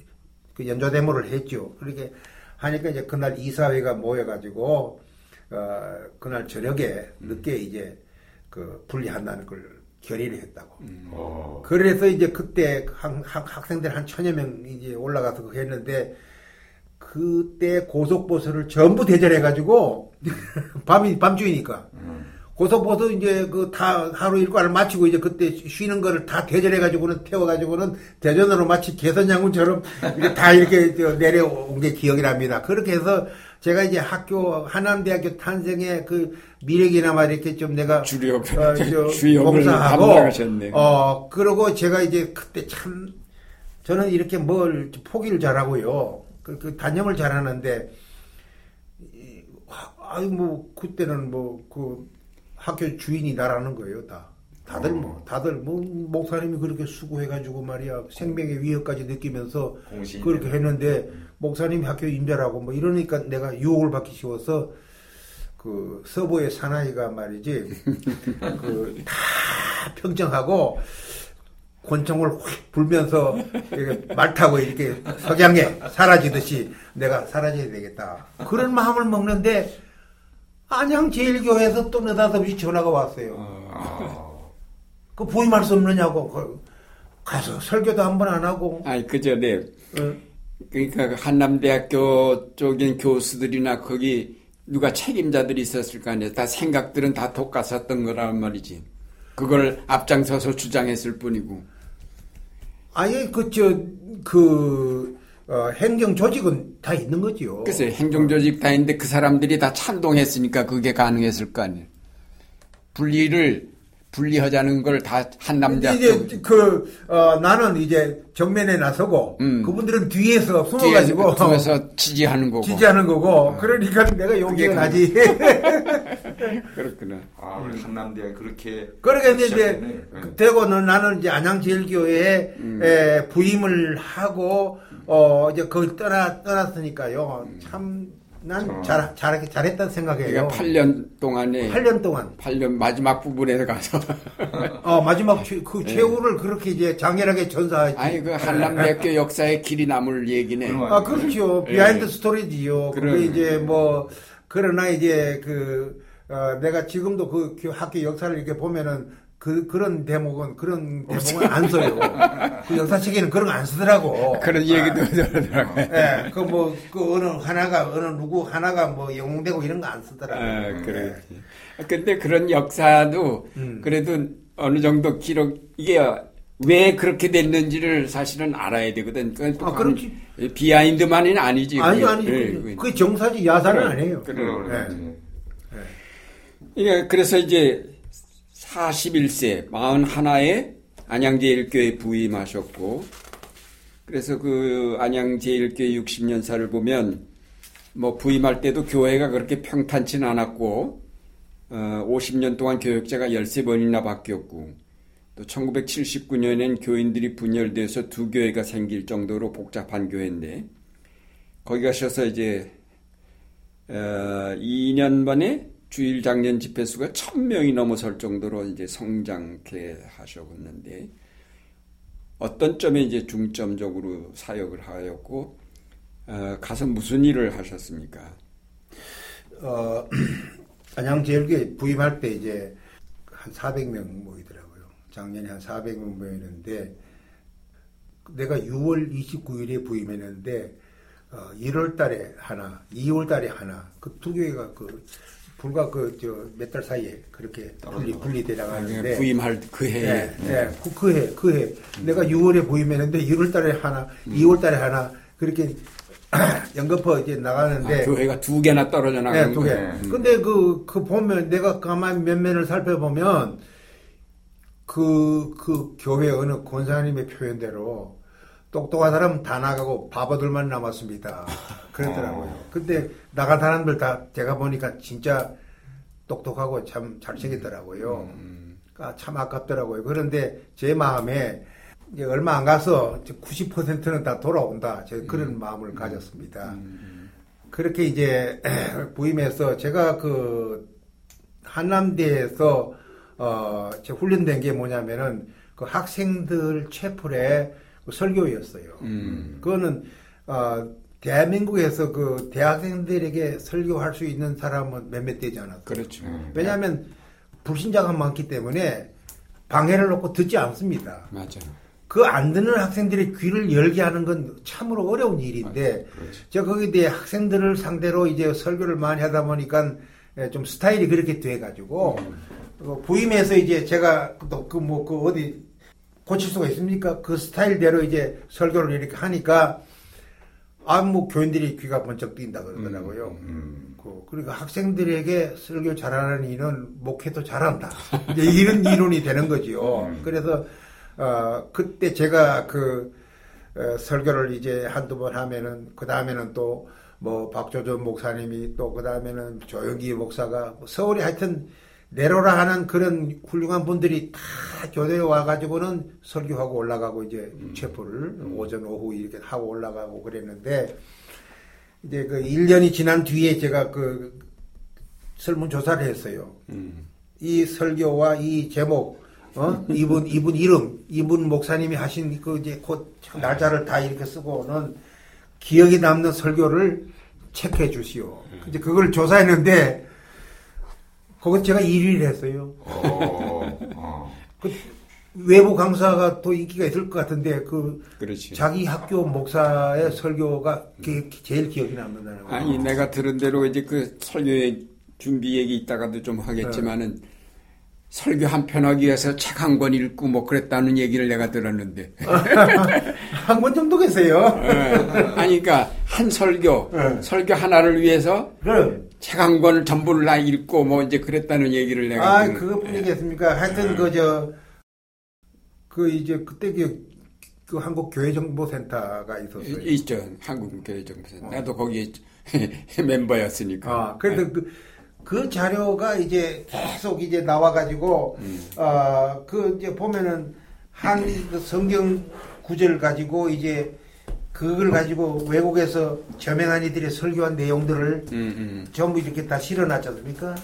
그 연좌 데모를 했죠. 그렇게 하니까 이제 그날 이사회가 모여가지고 어 그날 저녁에 늦게 이제 그 분리한다는 걸 결의를 했다고. 어. 그래서 이제 그때 학, 학- 학생들 한 천여 명 이제 올라가서 그거 했는데 그때 고속버스를 전부 대절해가지고 밤이 밤중이니까 고속버스 이제 그 다 하루 일과를 마치고 이제 그때 쉬는 거를 다 대절해가지고는 태워가지고는 대전으로 마치 개선장군처럼 이렇게 다 이렇게 저 내려온 게 기억이 납니다. 그렇게 해서 제가 이제 학교 하남대학교 탄생의 그 미래기나마 이렇게 좀 내가 주력, 어, 봉사하고. 어 그러고 제가 이제 그때 참 저는 이렇게 뭘 포기를 잘하고요. 그, 그 단념을 잘하는데 이, 아, 아이 뭐 그때는 뭐 그 학교 주인이 나라는 거예요 다. 다들 뭐 다들 뭐 목사님이 그렇게 수고해가지고 말이야 생명의 위협까지 느끼면서 공신 그렇게 했는데 목사님이 학교 임대라고 뭐 이러니까 내가 유혹을 받기 쉬워서 그 서부의 사나이가 말이지 그 다 평정하고 권총을 확 불면서 말 타고 이렇게 석양에 사라지듯이 내가 사라져야 되겠다 그런 마음을 먹는데 안양 제일교회에서 또 느닷없이 전화가 왔어요. 아. 그 부임할 수 없느냐고 그 가서 설교도 한 번 안 하고 아니, 그 전에, 어, 그러니까 그 한남대학교 쪽인 교수들이나 거기 누가 책임자들이 있었을 거 아니에요. 다 생각들은 다 똑같았던 거란 말이지. 그걸 앞장서서 주장했을 뿐이고. 아예 그저그 어, 행정 조직은 다 있는 거지요. 글쎄, 행정 조직 다 있는데 그 사람들이 다 찬동했으니까 그게 가능했을 거 아니에요. 분리를, 분리하자는 걸 다 한남대학교. 이제 그 어, 나는 이제 정면에 나서고 음. 그분들은 뒤에서 숨어가지고 뒤에서 지지하는 거고. 지지하는 거고 그러니까 내가 용기가 나지. 그렇구나. 아, 우리 한남대가 그렇게 그러게 이제. 네. 그 되고는 나는 이제 안양제일교회에 에, 부임을 하고 어 이제 거기 떠나 떠났으니까요. 참 난 어. 잘 잘하게 잘했다는 생각해요. 그러니까 8년 동안에 8년 동안 8년 마지막 부분에 가서 어 마지막 최, 그 최후를 그렇게 이제 장렬하게 전사하지. 아니 그 한남대학교 역사에 길이 남을 얘기네. 아 그렇죠. 예. behind 스토리지요. 그게 그러네. 이제 뭐 그러나 이제 그 어, 내가 지금도 그 교- 학교 역사를 이렇게 보면은 그 그런 대목은 그런 대목은 안 써요. 그 역사책에는 그런 거 안 쓰더라고. 그런 얘기도 들더라고요. 예, 그 뭐 그 어느 하나가 어느 누구 하나가 뭐 영웅되고 이런 거 안 쓰더라고. 아, 그래. 근데 그런 역사도 음. 그래도 어느 정도 기록 이게 왜 그렇게 됐는지를 사실은 알아야 되거든. 또 아, 그렇지. 비하인드만은 아니지. 아니. 아니 예, 그 그게. 그게 정사지 야사는 그래, 아니에요. 그래. 그래. 네. 예, 그래서 이제 41세, 41에 안양제일교회 부임하셨고, 그래서 그 안양제일교회 60년사를 보면, 뭐 부임할 때도 교회가 그렇게 평탄치는 않았고, 어, 50년 동안 교역자가 13번이나 바뀌었고, 또 1979년엔 교인들이 분열돼서 두 교회가 생길 정도로 복잡한 교회인데, 거기 가셔서 이제 어, 2년 만에 주일 장년 집회 수가 1000명이 넘어설 정도로 이제 성장케 하셨는데 어떤 점에 이제 중점적으로 사역을 하였고 어, 가서 무슨 일을 하셨습니까? 어, 안양제일교회 부임할 때 이제 한 400명 모이더라고요. 작년에 한 400명 모이는데 내가 6월 29일에 부임했는데 어, 1월 달에 하나, 2월 달에 하나 그두 교회가 그 불과 그 저 몇 달 사이에 그렇게 분리 분리돼 나가는데 부임할 그 해에 예, 예, 그, 그 해, 그 해. 내가 6월에 부임했는데 1월 달에 하나, 2월 달에 하나, 그렇게 연거푸 이제 나가는데. 아, 교회가 두 개나 떨어져 나가는 네, 두 개. 거예요. 음. 근데 그, 그 보면, 내가 가만히 면면을 살펴보면, 그, 그 교회 어느 권사님의 표현대로, 똑똑한 사람은 다 나가고 바보들만 남았습니다. 그러더라고요. 근데 나간 사람들 다 제가 보니까 진짜 똑똑하고 참 잘생겼더라고요. 아, 참 아깝더라고요. 그런데 제 마음에 이제 얼마 안 가서 90%는 다 돌아온다. 제가 그런 마음을 가졌습니다. 그렇게 이제 부임해서 제가 그 한남대에서 어, 제 훈련된 게 뭐냐면은 그 학생들 채플의 그 설교였어요. 음. 그거는 어, 대한민국에서 그 대학생들에게 설교할 수 있는 사람은 몇몇 되지 않았어요. 그렇죠. 왜냐하면 불신자가 많기 때문에 방해를 놓고 듣지 않습니다. 맞아. 그안 듣는 학생들의 귀를 열게 하는 건 참으로 어려운 일인데, 저 거기에 대해 학생들을 상대로 이제 설교를 많이 하다 보니까 예, 좀 스타일이 그렇게 돼가지고, 어, 부임해서 이제 제가 또그뭐그 어디 고칠 수가 있습니까? 그 스타일대로 이제 설교를 이렇게 하니까, 아, 뭐 교인들이 귀가 번쩍 뛴다 그러더라고요. 그, 그러니까 학생들에게 설교 잘하는 이는 목회도 잘한다. 이제 이런 이론이 되는 거지요. 그래서 어, 그때 제가 그 어, 설교를 이제 한두 번 하면은 그 다음에는 또 뭐 박조전 목사님이 또 그 다음에는 조영기 목사가 뭐 서울에 하여튼 내로라 하는 그런 훌륭한 분들이 다 교대에 와가지고는 설교하고 올라가고 이제 체포를 오전 오후 이렇게 하고 올라가고 그랬는데 이제 그 1년이 지난 뒤에 제가 그 설문조사를 했어요. 음. 이 설교와 이 제목, 어? 이분, 이분 이름, 이분 목사님이 하신 그 이제 곧 날짜를 다 이렇게 쓰고는 기억에 남는 설교를 체크해 주시오. 이제 그걸 조사했는데, 거기 제가 1위를 했어요. 어, 어. 그 외부 강사가 더 인기가 있을 것 같은데, 그 그렇지. 자기 학교 목사의 설교가 기- 제일 기억에 남는다는 거예요. 아니 내가 들은 대로 이제 그 설교의 준비 얘기 이따가도 좀 하겠지만은 네. 설교 한 편 하기 위해서 책 한 권 읽고 뭐 그랬다는 얘기를 내가 들었는데 한번 정도 계세요. 예. 아니 그러니까 한 설교 네. 설교 하나를 위해서 그럼. 책 한 권을 전부를 다 읽고 뭐 이제 그랬다는 얘기를 내가 아, 그것뿐이겠습니까? 하여튼 그 저 그 이제 그때 그, 그 한국 교회 정보센터가 있었어요. 이- 있죠 한국 교회정부에서 나도 거기 에 멤버였으니까 아, 그래서 그, 그 자료가 이제 계속 이제 나와가지고, 어, 그 이제 보면은 한그 성경 구절 가지고 이제 그걸 가지고 외국에서 저명한 이들의 설교한 내용들을 음, 음. 전부 이렇게 다 실어놨지 않습니까?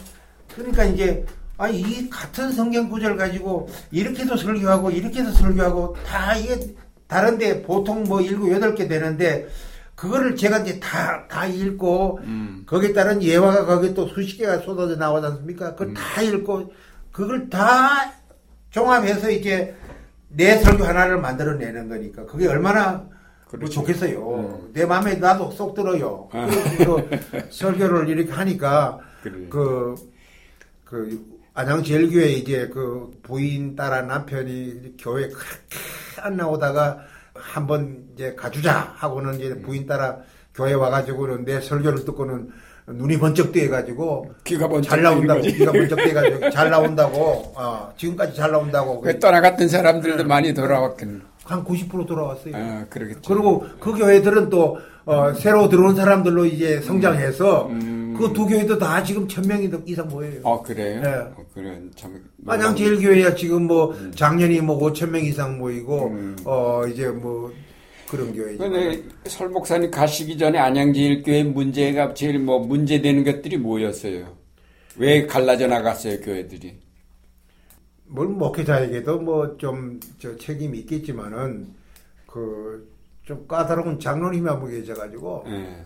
그러니까 이제 아니 이 같은 성경 구절 가지고 이렇게도 설교하고 이렇게도 설교하고 다 이게 다른데 보통 뭐 일곱 여덟 개 되는데 그거를 제가 이제 다 다 읽고 음. 거기에 따른 예화가 거기 또 수십 개가 쏟아져 나오지 않습니까? 그걸 다 읽고 그걸 다 종합해서 이제 내 설교 하나를 만들어내는 거니까 그게 얼마나 뭐 그렇죠. 좋겠어요. 내 마음에 나도 쏙 들어요. 그래서 설교를 이렇게 하니까 그래. 그, 그, 안양제일교회 이제 그 부인 따라 남편이 교회 그렇게 안 나오다가 한번 이제 가주자 하고는 이제 부인 따라 교회 와가지고는 내 설교를 듣고는 눈이 번쩍 뜨여가지고 귀가 번쩍 잘 나온다고. 귀가 번쩍 뜨여가지고 잘 나온다고 어, 지금까지 잘 나온다고 그 떠나갔던 사람들도 많이 돌아왔겠네. 한 90% 돌아왔어요. 아, 그러겠죠. 그리고 그 교회들은 또 어, 새로 들어온 사람들로 이제 성장해서 음. 그두 교회도 다 지금 천 명 이상 모여요. 아, 그래요? 네. 어, 그래, 참. 안양제일 교회야 지금 뭐 작년이 뭐 5천 명 이상 모이고 음. 어 이제 뭐 그런 교회죠. 근데 설 목사님 가시기 전에 안양제일 교회 문제가 제일 뭐 문제되는 것들이 뭐였어요? 왜 갈라져 나갔어요, 교회들이? 뭘 목회자에게도 뭐 좀 저 책임이 있겠지만은 그 좀 까다로운 장로님이 한 분 계셔가지고 예.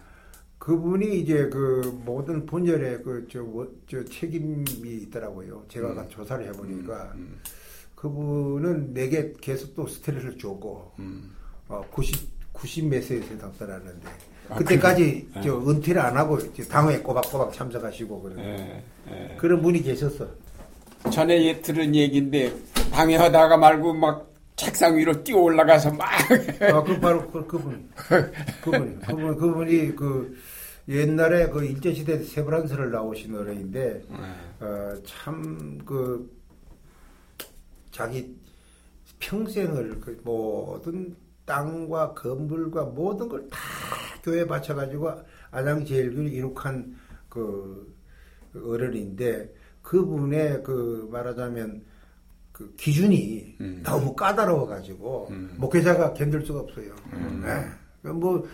그분이 이제 그 모든 분열에 그저 저 책임이 있더라고요. 제가 음. 가 조사를 해보니까 그분은 내게 계속 또 스트레스를 주고 음. 어, 90 90몇 세에서 답변하는데 아, 그때까지 그, 저 은퇴를 안 하고 당회에 꼬박꼬박 참석하시고 그런 예, 예. 그런 분이 계셨어. 전에 예, 들은 얘기인데 방해하다가 말고 막 책상 위로 뛰어 올라가서 막. 아, 그 바로 그, 그분. 그분. 그분 그분이 그 옛날에 그 일제시대 세브란스를 나오신 어른인데 네. 어, 참 그 자기 평생을 그 모든 땅과 건물과 모든 걸 다 교회에 바쳐가지고 안양제일교를 이룩한 그 어른인데 그분의 그 말하자면 그 기준이 음. 너무 까다로워가지고 음. 목회자가 견딜 수가 없어요. 음. 네. 뭐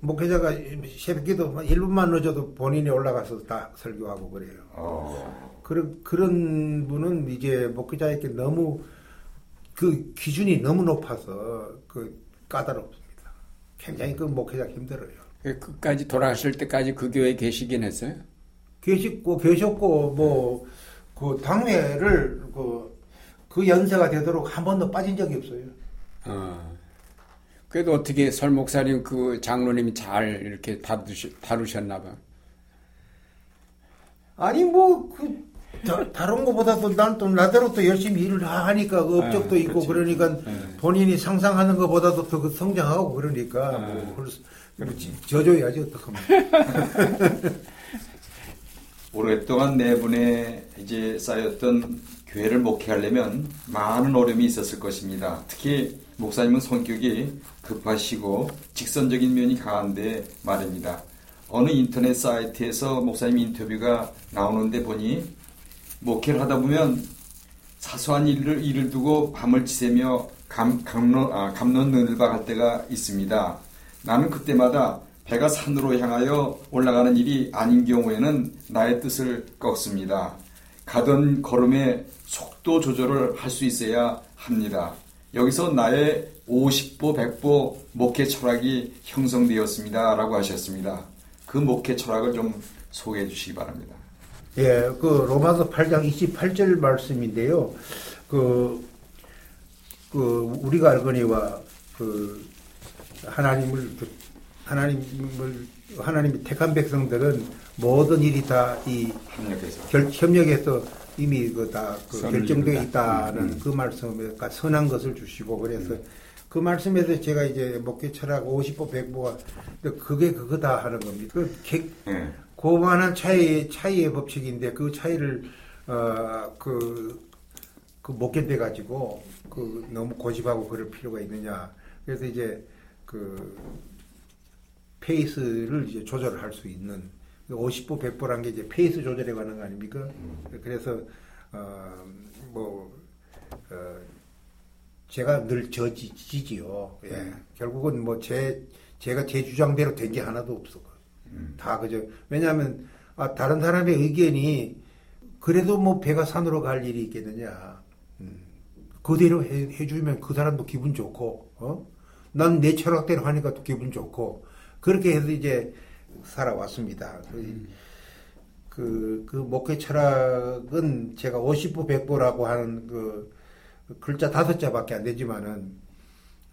목회자가 새벽기도 1분만 늦어도 본인이 올라가서 다 설교하고 그래요. 어. 그런 그런 분은 이제 목회자에게 너무 그 기준이 너무 높아서 그 까다롭습니다. 굉장히 그 목회자 힘들어요. 그 끝까지 돌아가실 때까지 그 교회에 계시긴 했어요? 계시고 계셨고 뭐 그 당회를 그, 그 연세가 되도록 한 번도 빠진 적이 없어요. 어. 그래도 어떻게 설 목사님 그 장로님이 잘 이렇게 다루시, 다루셨나 봐. 아니 뭐 그 다른 것보다도 난 또 나대로 또 열심히 일을 하니까 그 업적도 아, 있고 그렇지. 그러니까 네. 본인이 상상하는 것보다도 더그 성장하고 그러니까 아. 뭐 저줘야지 어떡하면. 오랫동안 네 분의 이제 쌓였던 교회를 목회하려면 많은 어려움이 있었을 것입니다. 특히 목사님은 성격이 급하시고 직선적인 면이 강한데 말입니다. 어느 인터넷 사이트에서 목사님 인터뷰가 나오는데 보니 목회를 하다 보면 사소한 일을, 일을 두고 밤을 지새며 감, 감론, 아, 감론는을박 할 때가 있습니다. 나는 그때마다 배가 산으로 향하여 올라가는 일이 아닌 경우에는 나의 뜻을 꺾습니다. 가던 걸음의 속도 조절을 할 수 있어야 합니다. 여기서 나의 50보, 100보 목회 철학이 형성되었습니다. 라고 하셨습니다. 그 목회 철학을 좀 소개해 주시기 바랍니다. 예, 그 로마서 8장 28절 말씀인데요. 그, 그 우리가 알거니와 그 하나님을 그 하나님을 하나님이 택한 백성들은 모든 일이 다 이 협력해서 이미 그다그 결정되어 있다는 음, 음. 그 말씀에 선한 것을 주시고 그래서 음. 그 말씀에서 제가 이제 목회 철학 50보 100보가 그게 그거다 하는 겁니다. 그 개, 네. 고만한 차이, 차이의 법칙인데 그 차이를, 어, 그, 그못 견뎌가지고, 그 너무 고집하고 그럴 필요가 있느냐. 그래서 이제 그 페이스를 이제 조절을 할수 있는 50보 100보란 게 이제 페이스 조절에 관한 거 아닙니까? 음. 그래서 어, 뭐 어, 제가 늘 저지지요. 예. 네. 결국은 뭐 제 제가 제 주장대로 된 게 하나도 없어. 음. 다 그저 왜냐하면 아, 다른 사람의 의견이 그래도 뭐 배가 산으로 갈 일이 있겠느냐. 음. 그대로 해, 해주면 그 사람도 기분 좋고, 어? 난 내 철학대로 하니까 또 기분 좋고, 그렇게 해서 이제 살아왔습니다. 음. 그, 그 목회 철학은 제가 50부 100부라고 하는 그 글자 다섯 자밖에 안 되지만은,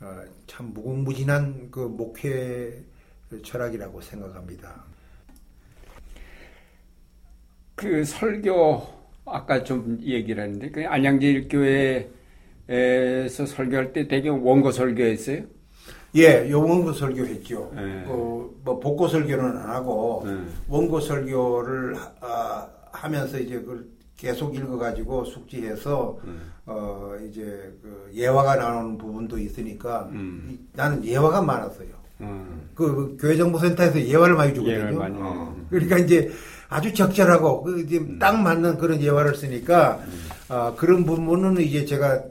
어, 참 무궁무진한 그 목회 철학이라고 생각합니다. 그 설교 아까 좀 얘기를 했는데 그 안양제일교회에서 설교할 때 대개 원고 설교했어요? 예, 요 원고 설교했죠. 네. 그, 뭐 복고 설교는 안 하고 네. 원고 설교를 아, 하면서 이제 그 계속 읽어가지고 숙지해서 음. 어 이제 그 예화가 나오는 부분도 있으니까 음. 나는 예화가 많았어요. 음. 그, 교회 정보센터에서 예화를 많이 주거든요. 많이 어. 그러니까 이제 아주 적절하고 그 이제 음. 딱 맞는 그런 예화를 쓰니까 음. 어, 그런 부분은 이제 제가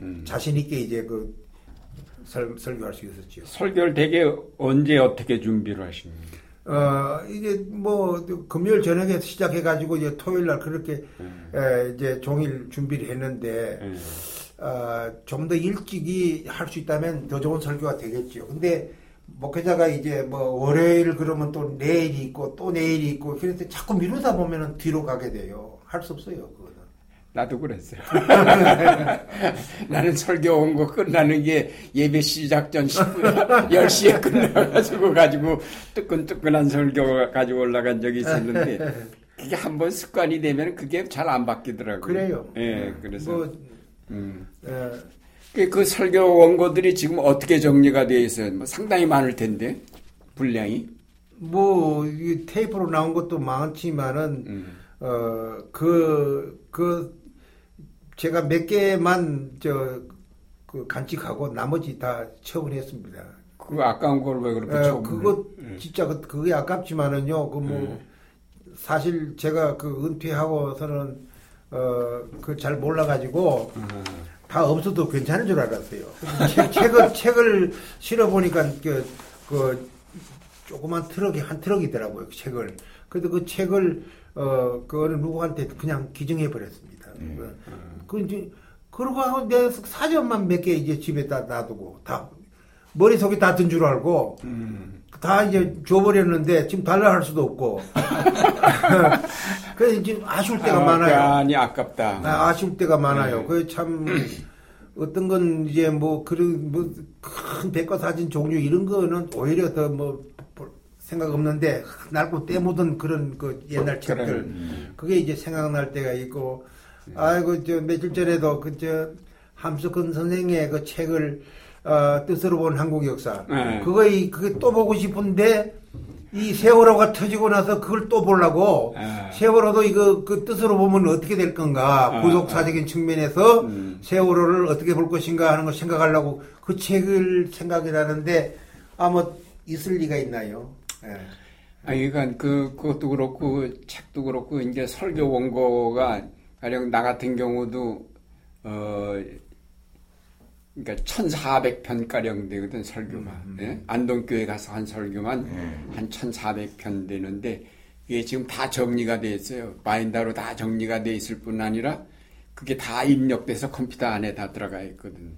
음. 자신 있게 이제 그 설, 설교할 수 있었죠. 설교를 되게 언제 어떻게 준비를 하십니까? 어, 이제 뭐, 금요일 저녁에 시작해 가지고 이제 토요일 날 그렇게, 음. 에, 이제 종일 준비를 했는데, 음. 어, 좀 더 일찍이 할 수 있다면 더 좋은 설교가 되겠죠. 근데 목회자가 이제 뭐 월요일 그러면 또 내일이 있고 또 내일이 있고 그래서 자꾸 미루다 보면은 뒤로 가게 돼요. 할 수 없어요. 나도 그랬어요. 나는 설교 온 거 끝나는 게 예배 시작 전 10분, 10시에 끝나가지고 가지고 뜨끈뜨끈한 설교 가지고 올라간 적이 있었는데 그게 한번 습관이 되면 그게 잘 안 바뀌더라고요. 그래요. 예, 그래서. 뭐, 음. 어, 그, 그 설교 원고들이 지금 어떻게 정리가 되어 있어요? 뭐 상당히 많을 텐데, 분량이. 뭐, 이 테이프로 나온 것도 많지만은, 음. 어, 그, 그, 제가 몇 개만, 저, 그 간직하고 나머지 다 처분했습니다. 그 아까운 걸 왜 그렇게 어, 처분을 그거, 해? 진짜, 그- 그게 아깝지만은요, 그 뭐, 사실 제가 그 은퇴하고서는, 어, 그 잘 몰라가지고, 어, 다 없어도 괜찮은 줄 알았어요. 책- 책을 책을 실어 보니까 그, 그 조그만 트럭이 한 트럭이더라고요. 그 책을. 그래도 그 책을 어 그거는 누구한테 그냥 기증해 버렸습니다. 그, 그 이제 그러고 하고 내 사전만 몇 개 이제 집에 다 놔두고 다 머릿속에 다 든 줄 알고 음. 다 이제 줘버렸는데 지금 달라 할 수도 없고 그래서 이제 아쉬울 때가 아, 많아요. 많이 아깝다. 아, 아쉬울 때가 많아요. 네. 그참 어떤 건 이제 뭐 그런 뭐큰 백과 사진 종류 이런 거는 오히려 더 뭐 생각 없는데 낡고 때 묻은 그런 그 옛날 책들 그런, 그게 이제 생각날 때가 있고 아이고 저 며칠 전에도 그저 함석헌 선생의 그 책을 어, 뜻으로 본 한국 역사 네. 그거 이 그게 또 보고 싶은데 이 세월호가 터지고 나서 그걸 또 보려고 아. 세월호도 이거 그 뜻으로 보면 어떻게 될 건가 아, 부속사적인 측면에서 음. 세월호를 어떻게 볼 것인가 하는 걸 생각하려고 그 책을 생각이 나는데 아마 있을 리가 있나요? 예. 아니, 그러니까 그, 그것도 그렇고, 그 책도 그렇고, 이제 설교 원고가, 가령 나 같은 경우도, 어, 그러니까 1400편 가량 되거든, 설교가. 예? 안동교회 가서 한 설교만 한 1400편 되는데, 이게 지금 다 정리가 돼 있어요. 마인다로 다 정리가 돼 있을 뿐 아니라, 그게 다 입력돼서 컴퓨터 안에 다 들어가 있거든.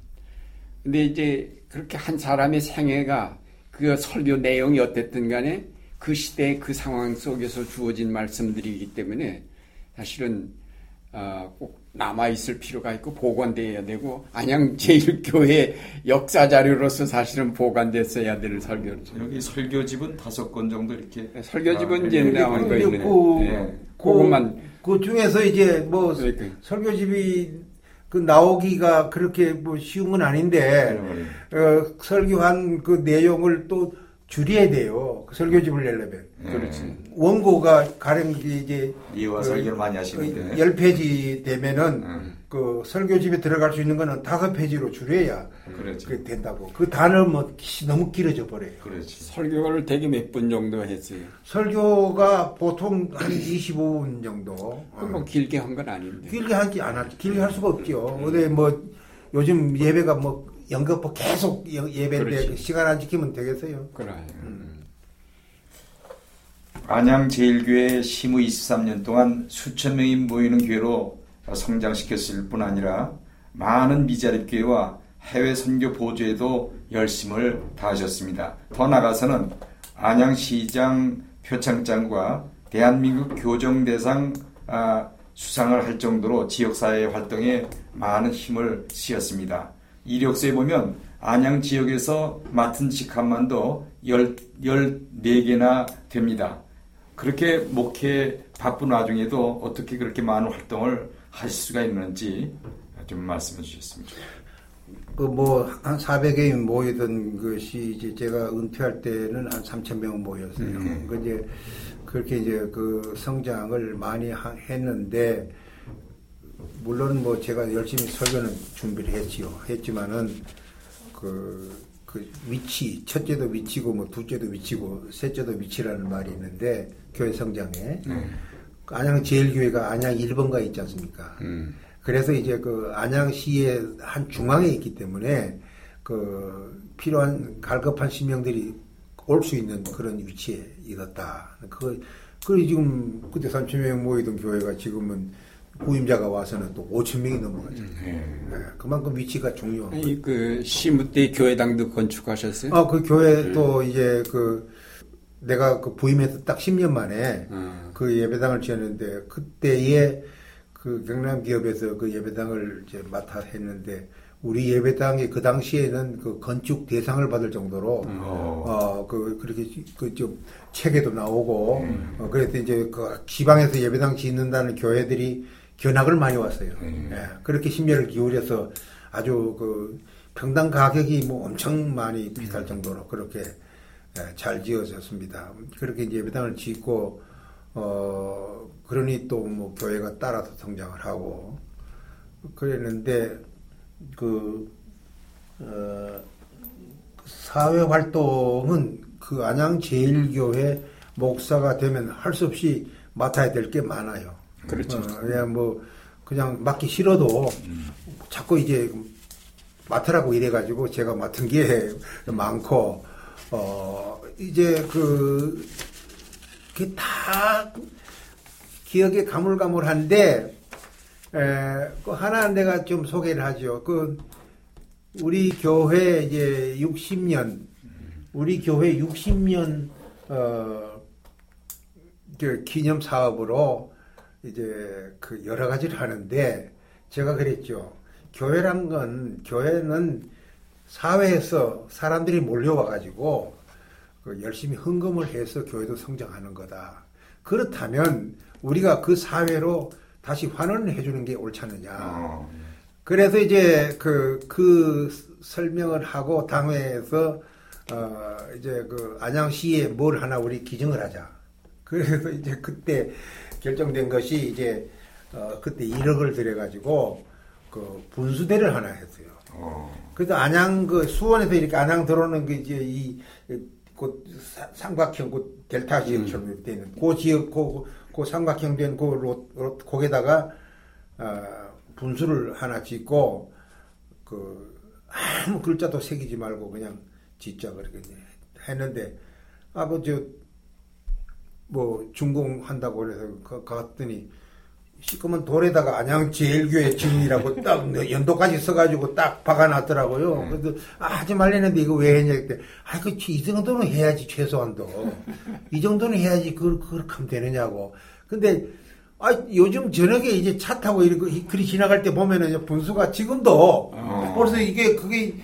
근데 이제 그렇게 한 사람의 생애가 그 설교 내용이 어땠든 간에 그 시대 그 상황 속에서 주어진 말씀들이기 때문에 사실은 어, 꼭 남아 있을 필요가 있고 보관돼야 되고 안양 제일교회 역사 자료로서 사실은 보관됐어야 될 설교죠. 여기 설교집은 다섯 권 정도 이렇게 설교집은 아, 이제 이렇게 나온 거 근데 있네. 그- 예. 그것만 그 중에서 이제 뭐 그러니까. 설교집이 그 나오기가 그렇게 뭐 쉬운 건 아닌데 어, 설교한 그 내용을 또 줄여야 돼요. 그 설교집을 내려면 그렇지. 원고가 가령 이제 이해와 그 설교를 많이 하시는데 열 페이지 되면은 음. 그 설교집에 들어갈 수 있는 거는 다섯 페이지로 줄여야 그렇죠. 그 된다고. 그 단어 뭐 기- 너무 길어져 버려요. 그렇지. 설교를 되게 몇분 정도 했어요. 설교가 보통 한 25분 정도. 그뭐 길게 한 건 아닌데. 길게 하지 않아. 길게 할 수가 없죠. 근데 뭐 요즘 예배가 뭐 연극 계속 예- 예배인데. 그 시간 안 지키면 되겠어요. 그래. 안양 제일교회 시무 23년 동안 수천 명이 모이는 교회로 성장시켰을 뿐 아니라 많은 미자립 교회와 해외 선교 보조에도 열심을 다하셨습니다. 더 나아가서는 안양시장 표창장과 대한민국 교정대상 아, 수상을 할 정도로 지역사회 활동에 많은 힘을 쓰였습니다. 이력서에 보면 안양 지역에서 맡은 직함만도 14개나 됩니다. 그렇게 목회 바쁜 와중에도 어떻게 그렇게 많은 활동을 하실 수가 있는지 좀 말씀해 주셨으면 좋겠습니다. 그 뭐 한 400여 명 모이던 것이 이제 제가 은퇴할 때는 한 3천 명 모였어요. 그 이제 그렇게 이제 그 성장을 많이 하- 했는데 물론 뭐 제가 열심히 설교는 준비를 했지요. 했지만은 그, 그 위치, 첫째도 위치고 뭐 둘째도 위치고 셋째도 위치라는 말이 있는데 교회 성장에 안양 제일교회가 안양 1번가 있지 않습니까? 음. 그래서 이제 그 안양시의 한 중앙에 있기 때문에 그 필요한 갈급한 신명들이 올 수 있는 그런 위치에 있었다. 그, 그 지금 그때 3천 명 모이던 교회가 지금은 구임자가 와서는 또 5천 명이 넘어가죠. 예, 그만큼 위치가 중요한 거죠. 아니 그 시무 때 교회당도 건축하셨어요? 아, 그 교회 또 이제 그 내가 그 부임해서 딱 10년 만에 어. 그 예배당을 지었는데 그때에 그 경남 기업에서 그 예배당을 이제 맡아 했는데 우리 예배당이 그 당시에는 그 건축 대상을 받을 정도로 음. 어그 그렇게 그 좀 책에도 나오고 음. 어 그래서 이제 그 지방에서 예배당 짓는다는 교회들이 견학을 많이 왔어요. 음. 예, 그렇게 심려를 기울여서 아주 그 평당 가격이 뭐 엄청 많이 비쌀 정도로 그렇게 예, 잘 지어졌습니다. 그렇게 이제 예배당을 짓고 어 그러니 또 뭐 교회가 따라서 성장을 하고 그랬는데 그 어, 사회 활동은 그 안양 제일교회 목사가 되면 할 수 없이 맡아야 될 게 많아요. 그렇죠. 어, 그냥 뭐 그냥 맡기 싫어도 자꾸 이제 맡으라고 이래가지고 제가 맡은 게 많고 어 이제 그 그게 다 기억에 가물가물한데 에, 그 하나 내가 좀 소개를 하죠. 그 우리 교회 이제 60년 우리 교회 60년 어, 그 기념 사업으로 이제 그 여러 가지를 하는데 제가 그랬죠. 교회란 건 교회는 사회에서 사람들이 몰려와 가지고 그 열심히 헌금을 해서 교회도 성장하는 거다. 그렇다면 우리가 그 사회로 다시 환원을 해주는 게 옳지 않느냐. 어. 그래서 이제 그, 그 설명을 하고 당회에서 어, 이제 그 안양시에 뭘 하나 우리 기증을 하자. 그래서 이제 그때 결정된 것이 이제 어, 그때 1억을 들여가지고 그 분수대를 하나 했어요. 어. 그래서 안양 그 수원에서 이렇게 안양 들어오는 그 이제 이그 삼각형 그 델타 지역처럼 이렇게 되는 그 지역 그, 그 삼각형 된그 거기다가 어, 분수를 하나 짓고 그 아무 글자도 새기지 말고 그냥 짓자 그렇게 했는데 아버지 뭐 준공한다고 그래서 그 갔더니 시커먼 돌에다가 안양 제일교회 증인이라고 딱 연도까지 써가지고 딱 박아놨더라고요. 그래서 아, 하지 말랬는데 이거 왜 했냐 그때 아, 그이 정도는 해야지 최소한도 이 정도는 해야지 그걸 그렇게 하면 되느냐고. 근데 아 요즘 저녁에 이제 차 타고 이렇게 그리 지나갈 때 보면은 분수가 지금도 어. 그래서 이게 그게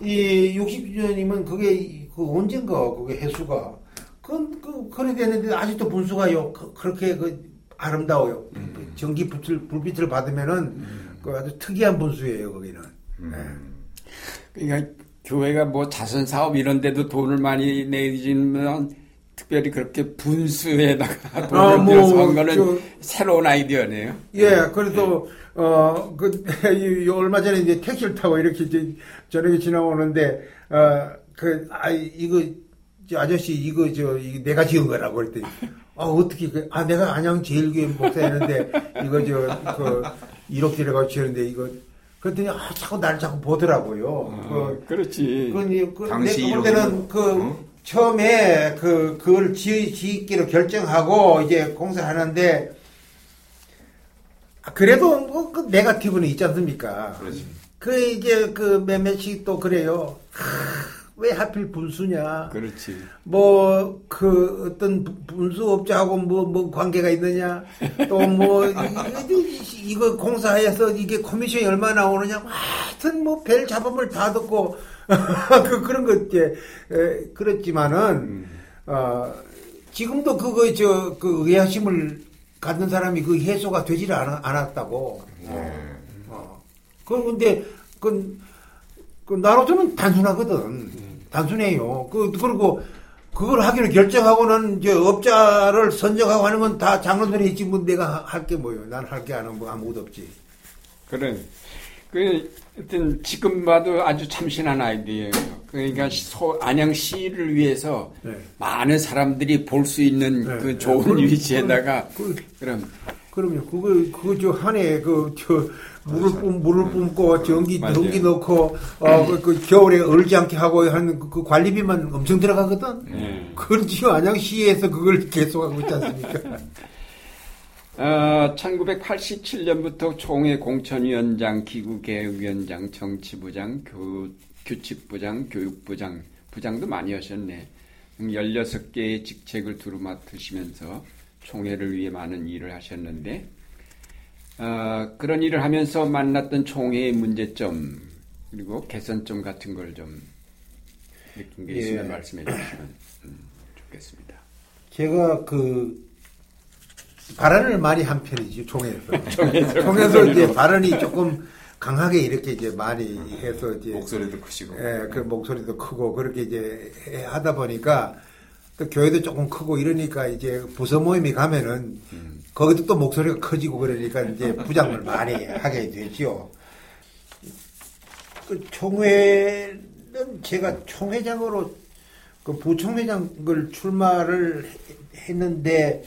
이 60년이면 그게 그 언젠가 그게 해수가 그, 그, 그래 됐는데 아직도 분수가요 그, 그렇게 그 아름다워요. 그 전기 불빛을, 불빛을 받으면은 그 아주 특이한 분수예요 거기는. 네. 그러니까 교회가 뭐 자선 사업 이런 데도 돈을 많이 내지만 특별히 그렇게 분수에다가 돈을 아, 뭐, 들여서 한 거는 저- 새로운 아이디어네요. 예, 그래서 어그 얼마 전에 이제 택시를 타고 이렇게 이제 저녁에 지나오는데 어 그 아 이거 저 아저씨 이거 저 이거 내가 지은 거라고 그랬더니 아 어떻게 그, 아 내가 안양 제일교회 목사였는데 이거 저그 1억 들여가 지었는데 이거 그랬더니 아 자꾸 날 자꾸 보더라고요. 그 그렇지. 그, 그, 당시 내가 볼 때는 이론으로. 그, 어? 처음에 그, 그걸 지, 짓기로 결정하고 이제 공사를 하는데, 아, 그래도 뭐, 그 네가티브는 있지 않습니까? 그렇지. 그, 이제 그 몇몇이 또 그래요. 하, 왜 하필 분수냐? 그렇지. 뭐, 그, 어떤 분- 분수업자하고 뭐, 뭐 관계가 있느냐? 또 뭐, 이- 이거 공사해서 이게 커미션이 얼마 나오느냐? 뭐 하여튼 뭐, 별 잡음을 다 듣고, 그, 그런 거, 이제, 에, 그렇지만은, 어, 지금도 그거, 저, 그 의아심을 갖는 사람이 그 해소가 되지를 않, 않았다고. 어. 그, 근데, 그, 그, 나로서는 단순하거든. 단순해요. 그, 그리고, 그걸 하기로 결정하고는 이제 업자를 선정하고 하는 건 다 장로들이 있지, 뭐 내가 할 게 뭐요. 난 할 게 아는 뭐 아무것도 없지. 그래. 그, 하여튼, 지금 봐도 아주 참신한 아이디어예요. 그러니까, 소, 안양 시를 위해서 네. 많은 사람들이 볼 수 있는 네. 그 좋은 그- 위치에다가, 그- 그럼, 그럼요. 그거, 그거 저 한해 그, 저, 물을 뿜, 물을 뿜고 전기, 맞아요. 전기 넣고, 어, 그, 그 겨울에 얼지 않게 하고 하는 그, 그 관리비만 엄청 들어가거든? 네. 그걸 지금 안양시에서 그걸 계속하고 있지 않습니까? 어, 1987년부터 총회 공천위원장, 기구개혁위원장, 정치부장, 교, 규칙부장, 교육부장, 부장도 많이 하셨네. 16개의 직책을 두루 맡으시면서 총회를 위해 많은 일을 하셨는데, 어, 그런 일을 하면서 만났던 총회의 문제점 그리고 개선점 같은 걸 좀 느낀 게 있으면 예. 말씀해 주시면 음, 좋겠습니다. 제가 그 발언을 많이 한 편이죠 총회에서. 총회에서 총회에서 이제 발언이 조금 강하게 이렇게 이제 많이 해서 이제 목소리도 크시고. 예, 그 목소리도 크고 그렇게 이제 해- 하다 보니까 또 교회도 조금 크고 이러니까 이제 부서 모임이 가면은 거기도 또 목소리가 커지고 그러니까 이제 부장을 많이 하게 되지요. 그 총회는 제가 총회장으로 그 부총회장을 출마를 해- 했는데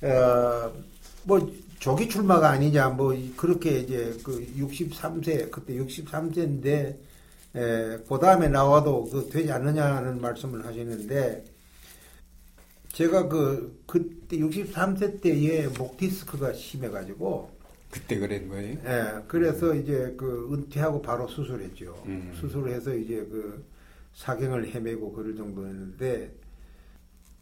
어뭐 조기 출마가 아니냐 뭐 그렇게 이제 그 63세 그때 63세인데 그 다음에 나와도 그 되지 않느냐는 말씀을 하시는데 제가 그 그때 63세 때에 목 디스크가 심해가지고 그때 그런 거예요. 예, 그래서 이제 그 은퇴하고 바로 수술했죠. 음. 수술을 해서 이제 그 사경을 헤매고 그럴 정도였는데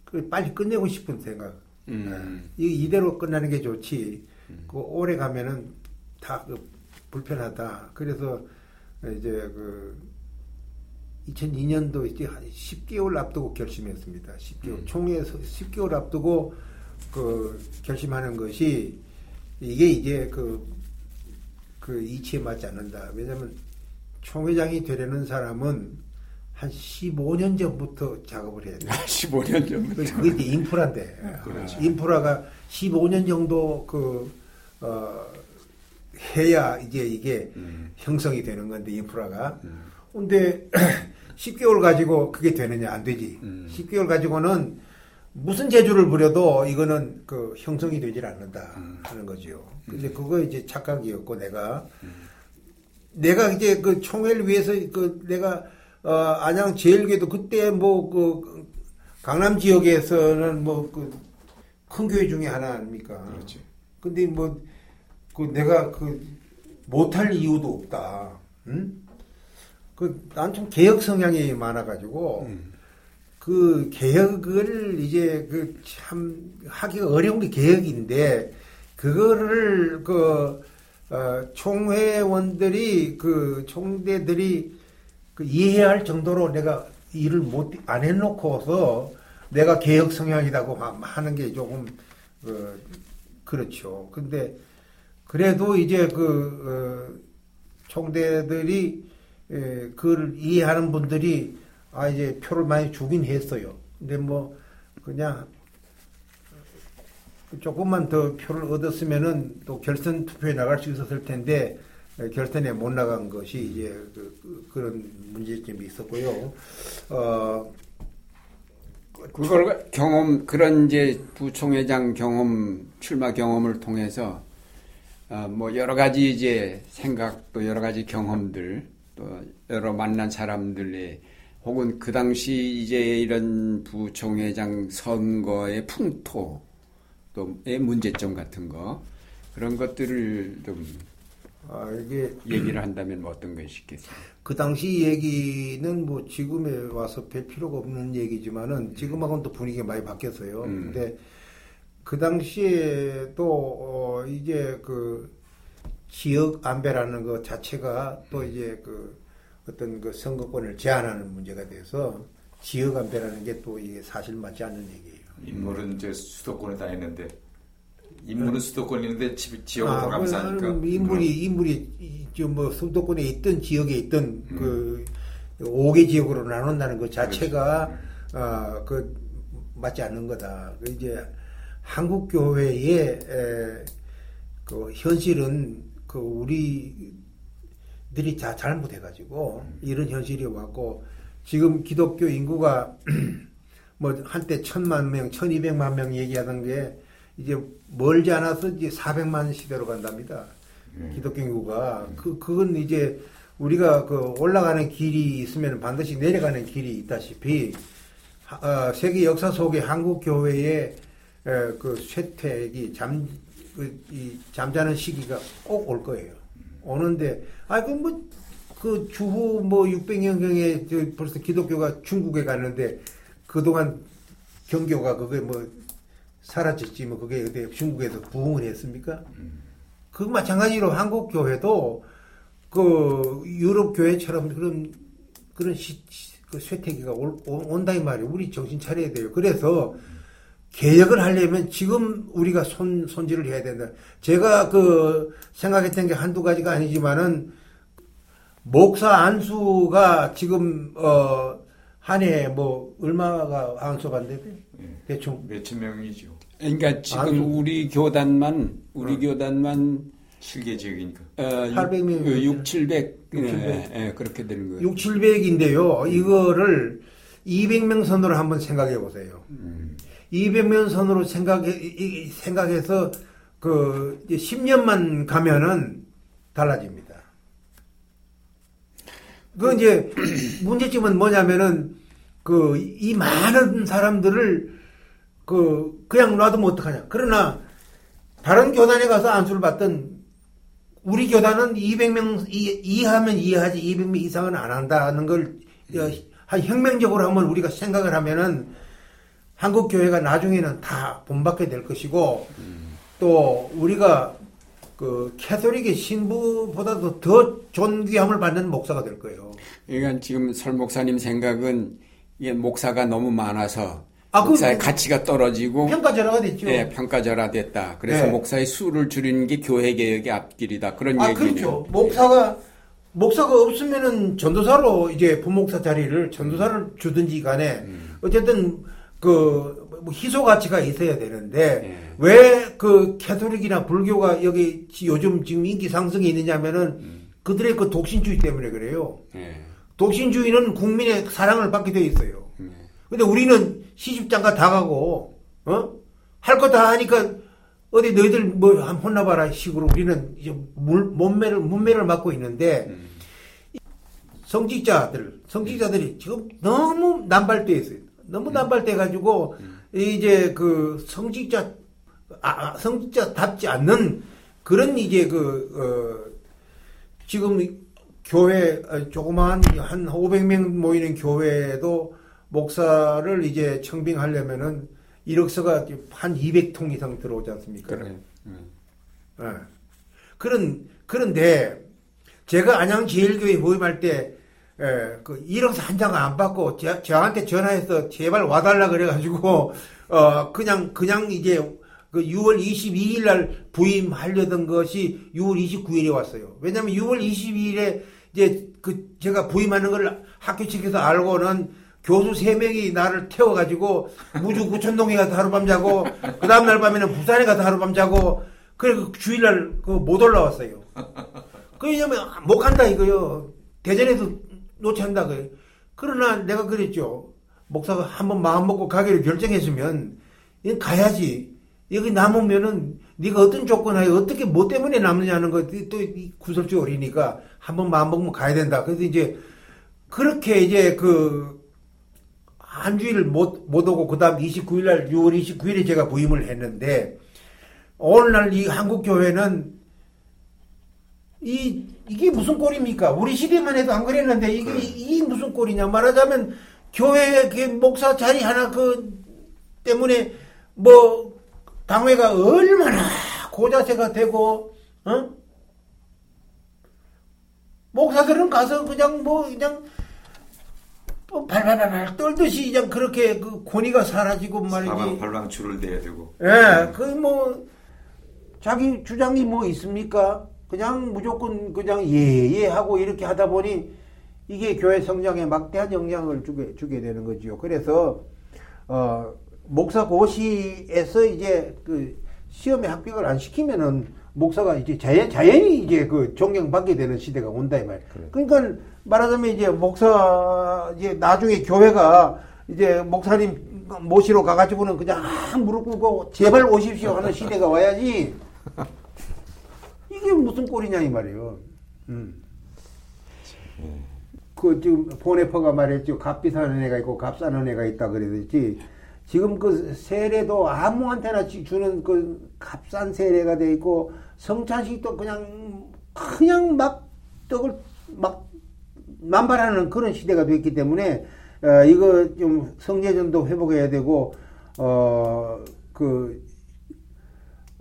그 빨리 끝내고 싶은 생각. 음. 예, 이 이대로 끝나는 게 좋지. 그 오래 가면은 다 그 불편하다. 그래서 이제 그 2002년도 이제 한 10개월 앞두고 결심했습니다. 10개월 총회에서 10개월 앞두고 그 결심하는 것이 이게 이제 그, 그 이치에 맞지 않는다. 왜냐면 총회장이 되려는 사람은 한 15년 전부터 작업을 해야 돼. 15년 전부터. 그게 이제 인프라인데. 그렇죠. 인프라가 15년 정도 그, 어, 해야 이제 이게 음. 형성이 되는 건데, 인프라가. 근데 10개월 가지고 그게 되느냐? 안 되지. 음. 10개월 가지고는 무슨 재주를 부려도 이거는 그 형성이 되질 않는다 음. 하는 거죠. 근데 그거 이제 착각이었고 내가 내가 이제 그 총회를 위해서 그 내가 어 안양 제일교도 그때 뭐 그 강남 지역에서는 뭐 그 큰 교회 중에 하나 아닙니까? 그렇지. 근데 뭐 그 내가 그 못할 이유도 없다. 응? 그 난 좀 개혁 성향이 많아가지고 음. 그 개혁을 이제 그 참 하기가 어려운 게 개혁인데 그거를 그 어, 총회원들이 그 총대들이 그 이해할 정도로 내가 일을 못 안 해놓고서 내가 개혁 성향이라고 하- 하는 게 조금 어, 그렇죠. 근데 그래도 이제 그 어, 총대들이 에, 그걸 이해하는 분들이 아 이제 표를 많이 주긴 했어요. 근데 뭐 그냥 조금만 더 표를 얻었으면은 또 결선 투표에 나갈 수 있었을 텐데 에, 결선에 못 나간 것이 이제 그, 런 문제점이 있었고요. 어 그걸 경험 그런 이제 부총회장 경험 출마 경험을 통해서 어, 뭐 여러 가지 이제 생각 또 여러 가지 경험들 또 여러 만난 사람들의 혹은 그 당시 이제 이런 부총회장 선거의 풍토 또의 문제점 같은 거 그런 것들을 좀 아, 이게 얘기를 한다면 뭐 어떤 것이 있겠어요? 그 당시 얘기는 뭐 지금에 와서 별 필요가 없는 얘기지만은 지금하고는 또 분위기가 많이 바뀌었어요. 음. 근데 그 당시에 또 어, 이제 그 지역 안배라는 것 자체가 또 이제 그 어떤 그 선거권을 제한하는 문제가 돼서 지역 안배라는 게 또 이게 사실 맞지 않는 얘기예요. 인물은 이제 수도권에 다녔는데 인물은 있는데 집, 지역으로 아, 가면서 그거는 하니까 인물이 인물이 좀뭐 수도권에 있던 지역에 있던 음. 그 5개 지역으로 나눈다는 것 자체가 그렇죠. 어, 그 맞지 않는 거다. 그 이제 한국 교회의 에, 그 현실은 그 우리들이 다 잘못해가지고 이런 현실이 왔고 지금 기독교 인구가 뭐 한때 천만 명, 천이백만 명 얘기하던 게 이제 멀지 않아서 이제 400만 시대로 간답니다. 기독교 인구가. 그 그건 이제 우리가 그 올라가는 길이 있으면 반드시 내려가는 길이 있다시피 하- 어, 세계 역사 속에 한국 교회의 에, 그 쇠퇴기 잠, 그, 이 잠자는 시기가 꼭 올 거예요. 오는데, 아, 그 뭐, 그 주후 뭐 600년경에 저 벌써 기독교가 중국에 갔는데 그동안 경교가 그게 뭐 사라졌지 뭐 그게 어디 중국에서 부흥을 했습니까? 그 마찬가지로 한국 교회도 그 유럽 교회처럼 그런 그런 시, 시, 그 쇠퇴기가 올, 온다 이 말이에요. 우리 정신 차려야 돼요. 그래서 개혁을 하려면 지금 우리가 손 손질을 해야 된다. 제가 그 생각했던 게 한두 가지가 아니지만은 목사 안수가 지금 어 한 해 뭐 얼마가 안수 받는데 네. 대충 몇천 명이죠. 그러니까 지금 아주- 우리 교단만 우리 교단만 실계 지역이니까. 어, 800 명. 6, 700, 6, 700. 예, 예, 그렇게 되는 거예요. 6, 700인데요. 이거를 200명 선으로 한번 생각해 보세요. 200명 선으로 생각해, 생각해서 그 이제 10년만 가면은 달라집니다. 그 이제 문제점은 뭐냐면은 그 이 많은 사람들을 그 그냥 놔두면 어떡하냐. 그러나 다른 교단에 가서 안수를 받던 우리 교단은 200명 이- 이하면 이해하지 200명 이상은 안 한다는 걸 어, 한 혁명적으로 한번 우리가 생각을 하면은 한국 교회가 나중에는 다 본받게 될 것이고 또 우리가 그 캐톨릭의 신부보다도 더 존귀함을 받는 목사가 될 거예요. 그러니까 지금 설 목사님 생각은 이게 목사가 너무 많아서 아, 그- 목사의 가치가 떨어지고 평가절하가 됐죠. 예, 평가절하됐다. 그래서 네. 목사의 수를 줄이는 게 교회 개혁의 앞길이다. 그런 아, 얘기네요. 그렇죠. 목사가, 목사가 없으면은 전도사로 이제 부목사 자리를 전도사를 주든지 간에 어쨌든 그, 뭐 희소 가치가 있어야 되는데 네. 왜그 캐톨릭이나 불교가 여기 지- 요즘 지금 인기 상승이 있느냐면은 그들의 그 독신주의 때문에 그래요. 예. 독신주의는 국민의 사랑을 받게 돼 있어요. 네. 근데 우리는 시집장가 다 가고, 어? 할 거 다 하니까, 어디 너희들 뭐, 한 혼나봐라 식으로 우리는 이제 물, 몸매를, 문매를 맡고 있는데, 성직자들, 성직자들이 지금 너무 남발돼 있어요. 너무 남발돼 가지고, 이제 그 성직자, 아, 아, 성직자답지 않는 그런 이제 그, 어, 지금 교회 어, 조그마한 한 500명 모이는 교회에도 목사를 이제 청빙하려면은 이력서가 한 200통 이상 들어오지 않습니까? 그래. 예. 그런 그런데 제가 안양 제일교회 모임할 때 예, 그 이력서 한장안 받고 제, 저한테 전화해서 제발 와달라 그래가지고 어 그냥 그냥 이제 그 6월 22일 날 부임하려던 것이 6월 29일에 왔어요. 왜냐면 6월 22일에 이제 그 제가 부임하는 걸 학교 측에서 알고는 교수 세 명이 나를 태워가지고 무주 구천동에 가서 하룻밤 자고 그 다음날 밤에는 부산에 가서 하룻밤 자고 그래 그 주일날 그 못 올라왔어요. 그 왜냐면 못 간다 이거요. 대전에서 놓친다 그. 그러나 내가 그랬죠. 목사가 한번 마음 먹고 가기를 결정했으면 가야지. 여기 남으면은 네가 어떤 조건하에 어떻게 뭐 때문에 남느냐는 거또 구설주 어리니까 한번 마음 먹으면 가야 된다. 그래서 이제 그렇게 이제 그 한 주일 못, 못 오고 그 다음 29일 날 6월 29일에 제가 부임을 했는데 오늘날 이 한국 교회는 이 이게 무슨 꼴입니까? 우리 시대만 해도 안 그랬는데 이게 그래. 이 무슨 꼴이냐 말하자면 교회 그 목사 자리 하나 그 때문에 뭐 당회가 얼마나 고자세가 되고 어? 목사들은 가서 그냥 뭐 그냥 뭐 발발발 떨듯이 그냥 그렇게 그 권위가 사라지고 말이지. 사방팔방 줄을 대야 되고. 예, 그뭐 자기 주장이 뭐 있습니까? 그냥 무조건 그냥 예예 하고 이렇게 하다 보니 이게 교회 성장에 막대한 영향을 주게 주게 되는 거지요. 그래서 어 목사 고시에서 이제 그 시험에 합격을 안 시키면은 목사가 이제 자연 자연히 이제 그 존경받게 되는 시대가 온다 이 말. 그러니까 말하자면 이제 목사 이제 나중에 교회가 이제 목사님 모시러 가가지고는 그냥 아, 무릎 꿇고 제발 오십시오 하는 시대가 와야지. 이게 무슨 꼴이냐 이 말이에요. 음. 그 지금 보네퍼가 말했죠. 값비 사는 애가 있고 값 사는 애가 있다 그랬지. 지금 그 세례도 아무한테나 지- 주는 그 값싼 세례가 돼 있고 성찬식도 그냥 그냥 막 떡을 막 남발하는 그런 시대가 됐기 때문에 어, 이거 좀 성례전도 회복해야 되고 어 그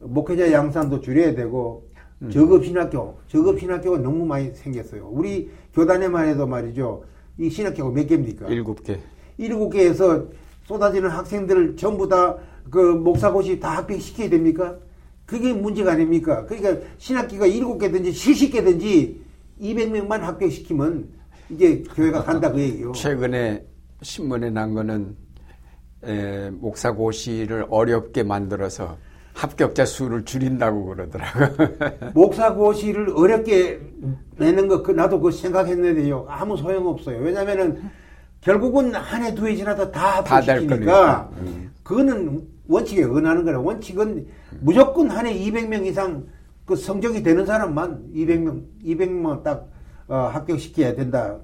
목회자 양산도 줄여야 되고 음. 저급 신학교, 저급 신학교가 너무 많이 생겼어요. 우리 교단에만 해도 말이죠. 이 신학교가 몇 개입니까? 일곱 개. 일곱 개에서 쏟아지는 학생들을 전부 다 그 목사고시 다 합격시켜야 됩니까? 그게 문제가 아닙니까? 그러니까 신학기가 일곱 개든지 칠십 개든지 200명만 합격시키면 이제 교회가 간다 그 얘기요. 최근에 신문에 난 거는 에, 목사고시를 어렵게 만들어서 합격자 수를 줄인다고 그러더라고요. 목사고시를 어렵게 내는 거, 그 나도 그 생각했는데요. 아무 소용없어요. 왜냐면은 결국은 한 해, 두 해 지나도 다 합격시키니까 음. 그거는 원칙에 은하는 거라. 원칙은 무조건 한 해 200명 이상 그 성적이 되는 사람만 200명, 200명 딱 어, 합격시켜야 된다.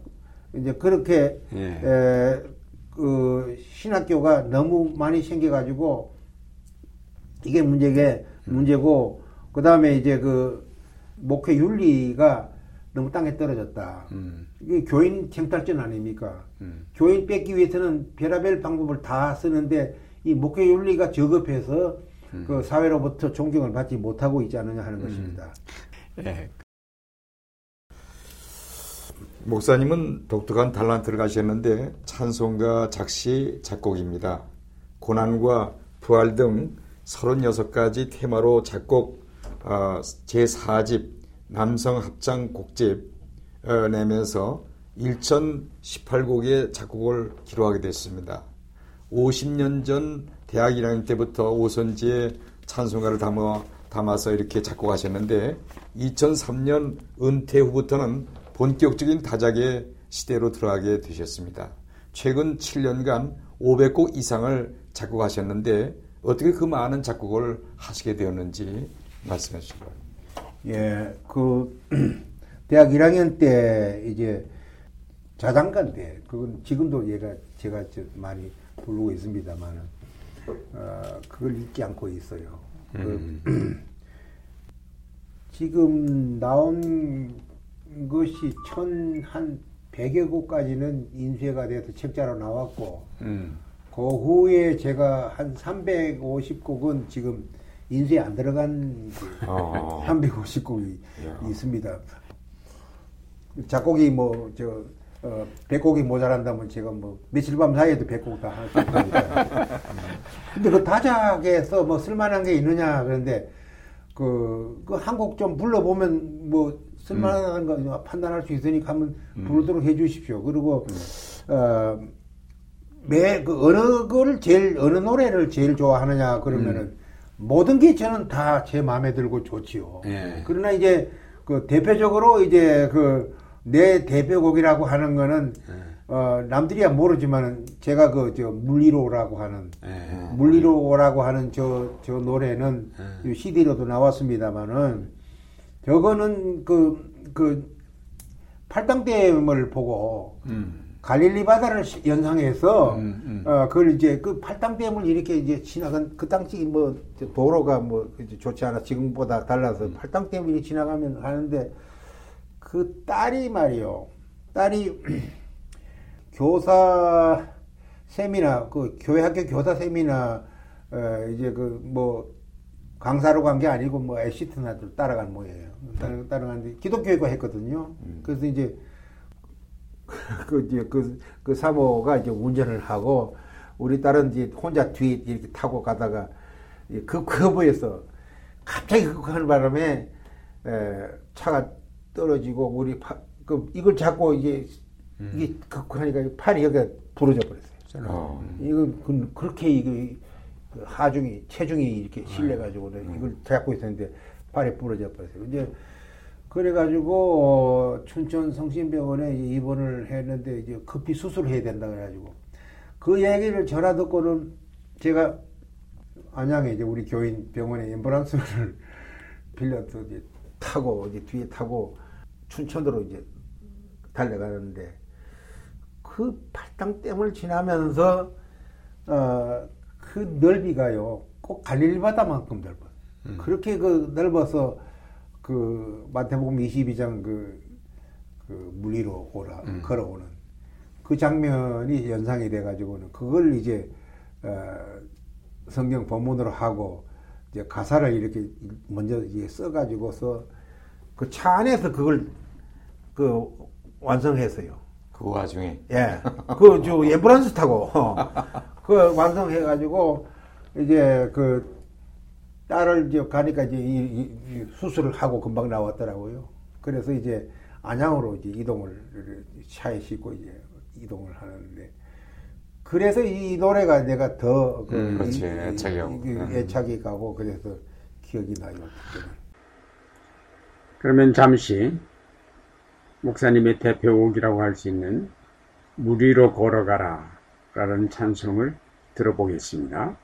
이제 그렇게 예. 에, 그 신학교가 너무 많이 생겨가지고 이게 문제게 문제고 그 다음에 이제 그 목회 윤리가 너무 땅에 떨어졌다. 음. 이게 교인 쟁탈전 아닙니까? 음. 교인 뺏기 위해서는 별의별 방법을 다 쓰는데 이 목회 윤리가 저급해서 음. 그 사회로부터 존경을 받지 못하고 있지 않느냐 하는 음. 것입니다. 예. 목사님은 독특한 달란트를 가셨는데 찬송가 작시 작곡입니다. 고난과 부활 등 36가지 테마로 작곡 어, 제4집 남성 합창 곡집 어, 내면서 1018곡의 작곡을 기록하게 됐습니다. 50년 전 대학 1학년 때부터 오선지에 찬송가를 담아, 담아서 이렇게 작곡하셨는데 2003년 은퇴 후부터는 본격적인 다작의 시대로 들어가게 되셨습니다. 최근 7년간 500곡 이상을 작곡하셨는데 어떻게 그 많은 작곡을 하시게 되었는지 말씀해 주시기 바랍니다. 예, 그 대학 1학년 때 이제 자장가 때 그건 지금도 얘가 제가 많이 부르고 있습니다만은 어, 그걸 잊지 않고 있어요. 그 음. 그, 지금 나온 것이 천한 100여 곡까지는 인쇄가 돼서 책자로 나왔고 음. 그 후에 제가 한 350곡은 지금 인쇄 안 들어간 어. 350곡이 야. 있습니다. 작곡이 뭐, 저, 어, 100곡이 모자란다면 제가 뭐, 며칠 밤 사이에도 100곡 다 할 수 있으니까. 근데 그 다작에서 뭐 쓸만한 게 있느냐, 그런데 그, 그 한 곡 좀 불러보면 뭐, 쓸만한 음. 거 판단할 수 있으니까 한번 음. 부르도록 해 주십시오. 그리고, 음. 어, 매, 그 어느 거를 제일, 어느 노래를 제일 좋아하느냐, 그러면은, 음. 모든 게 저는 다 제 마음에 들고 좋지요. 예. 그러나 이제 그 대표적으로 이제 그 내 대표곡이라고 하는 거는 예. 어 남들이야 모르지만은 제가 그 저 물리로라고 하는 예. 물리로라고 하는 저 저 노래는 예. CD로도 나왔습니다만은 저거는 그그 그 팔당댐을 보고 음. 갈릴리 바다를 연상해서 음, 음. 어 그걸 이제 그 팔당댐을 이렇게 이제 지나간 그 당시 뭐 도로가 뭐 좋지 않아 지금보다 달라서 음. 팔당댐을 지나가면 하는데 그 딸이 말이요 딸이 교사 세미나 그 교회 학교 교사 세미나 어 이제 그 뭐 강사로 간 게 아니고 뭐 애시트나 따라간 모예요 따라가는데 기독교회가 했거든요 음. 그래서 이제 그, 이제 그, 그 사모가 이제 운전을 하고, 우리 딸은 이제 혼자 뒤에 이렇게 타고 가다가, 그 커브에서 갑자기 그 하는 바람에, 에, 차가 떨어지고, 우리 파, 그, 이걸 잡고 이제, 음. 이게 극하니까 팔이 여기가 부러져 버렸어요. 어. 이건 그, 그렇게 이게, 그 하중이, 체중이 이렇게 실려가지고, 음. 이걸 잡고 있었는데, 팔이 부러져 버렸어요. 이제, 그래가지고 어, 춘천 성심병원에 입원을 했는데 이제 급히 수술을 해야 된다 그래가지고 그 얘기를 전화 듣고는 제가 안양에 이제 우리 교인 병원에 앰뷸런스를 빌려서 이제 타고 이제 뒤에 타고 춘천으로 이제 달려가는데 그 팔당댐을 지나면서 어, 그 넓이가요 꼭 갈릴리 바다만큼 넓어요. 음. 그렇게 그 넓어서 그 마태복음 22장 그, 그 물리로 오라 음. 걸어오는 그 장면이 연상이 돼가지고는 그걸 이제 어, 성경 본문으로 하고 이제 가사를 이렇게 먼저 이제 써가지고서 그 차 안에서 그걸 그 완성했어요. 그 와중에 예. 그, 저, 앰뷸런스 타고, 그 완성해가지고, 이제 그, 딸을 이제 가니까 이제 이, 이- 이 수술을 하고 금방 나왔더라고요. 그래서 이제 안양으로 이제 이동을 차에 싣고 이제 이동을 하는데, 그래서 이 노래가 내가 더, 그, 음, 그렇지. 애착이. 애착이 가고, 그래서 기억이 나요. 그러면 잠시 목사님의 대표곡이라고 할 수 있는 물 위로 걸어가라 라는 찬송을 들어보겠습니다.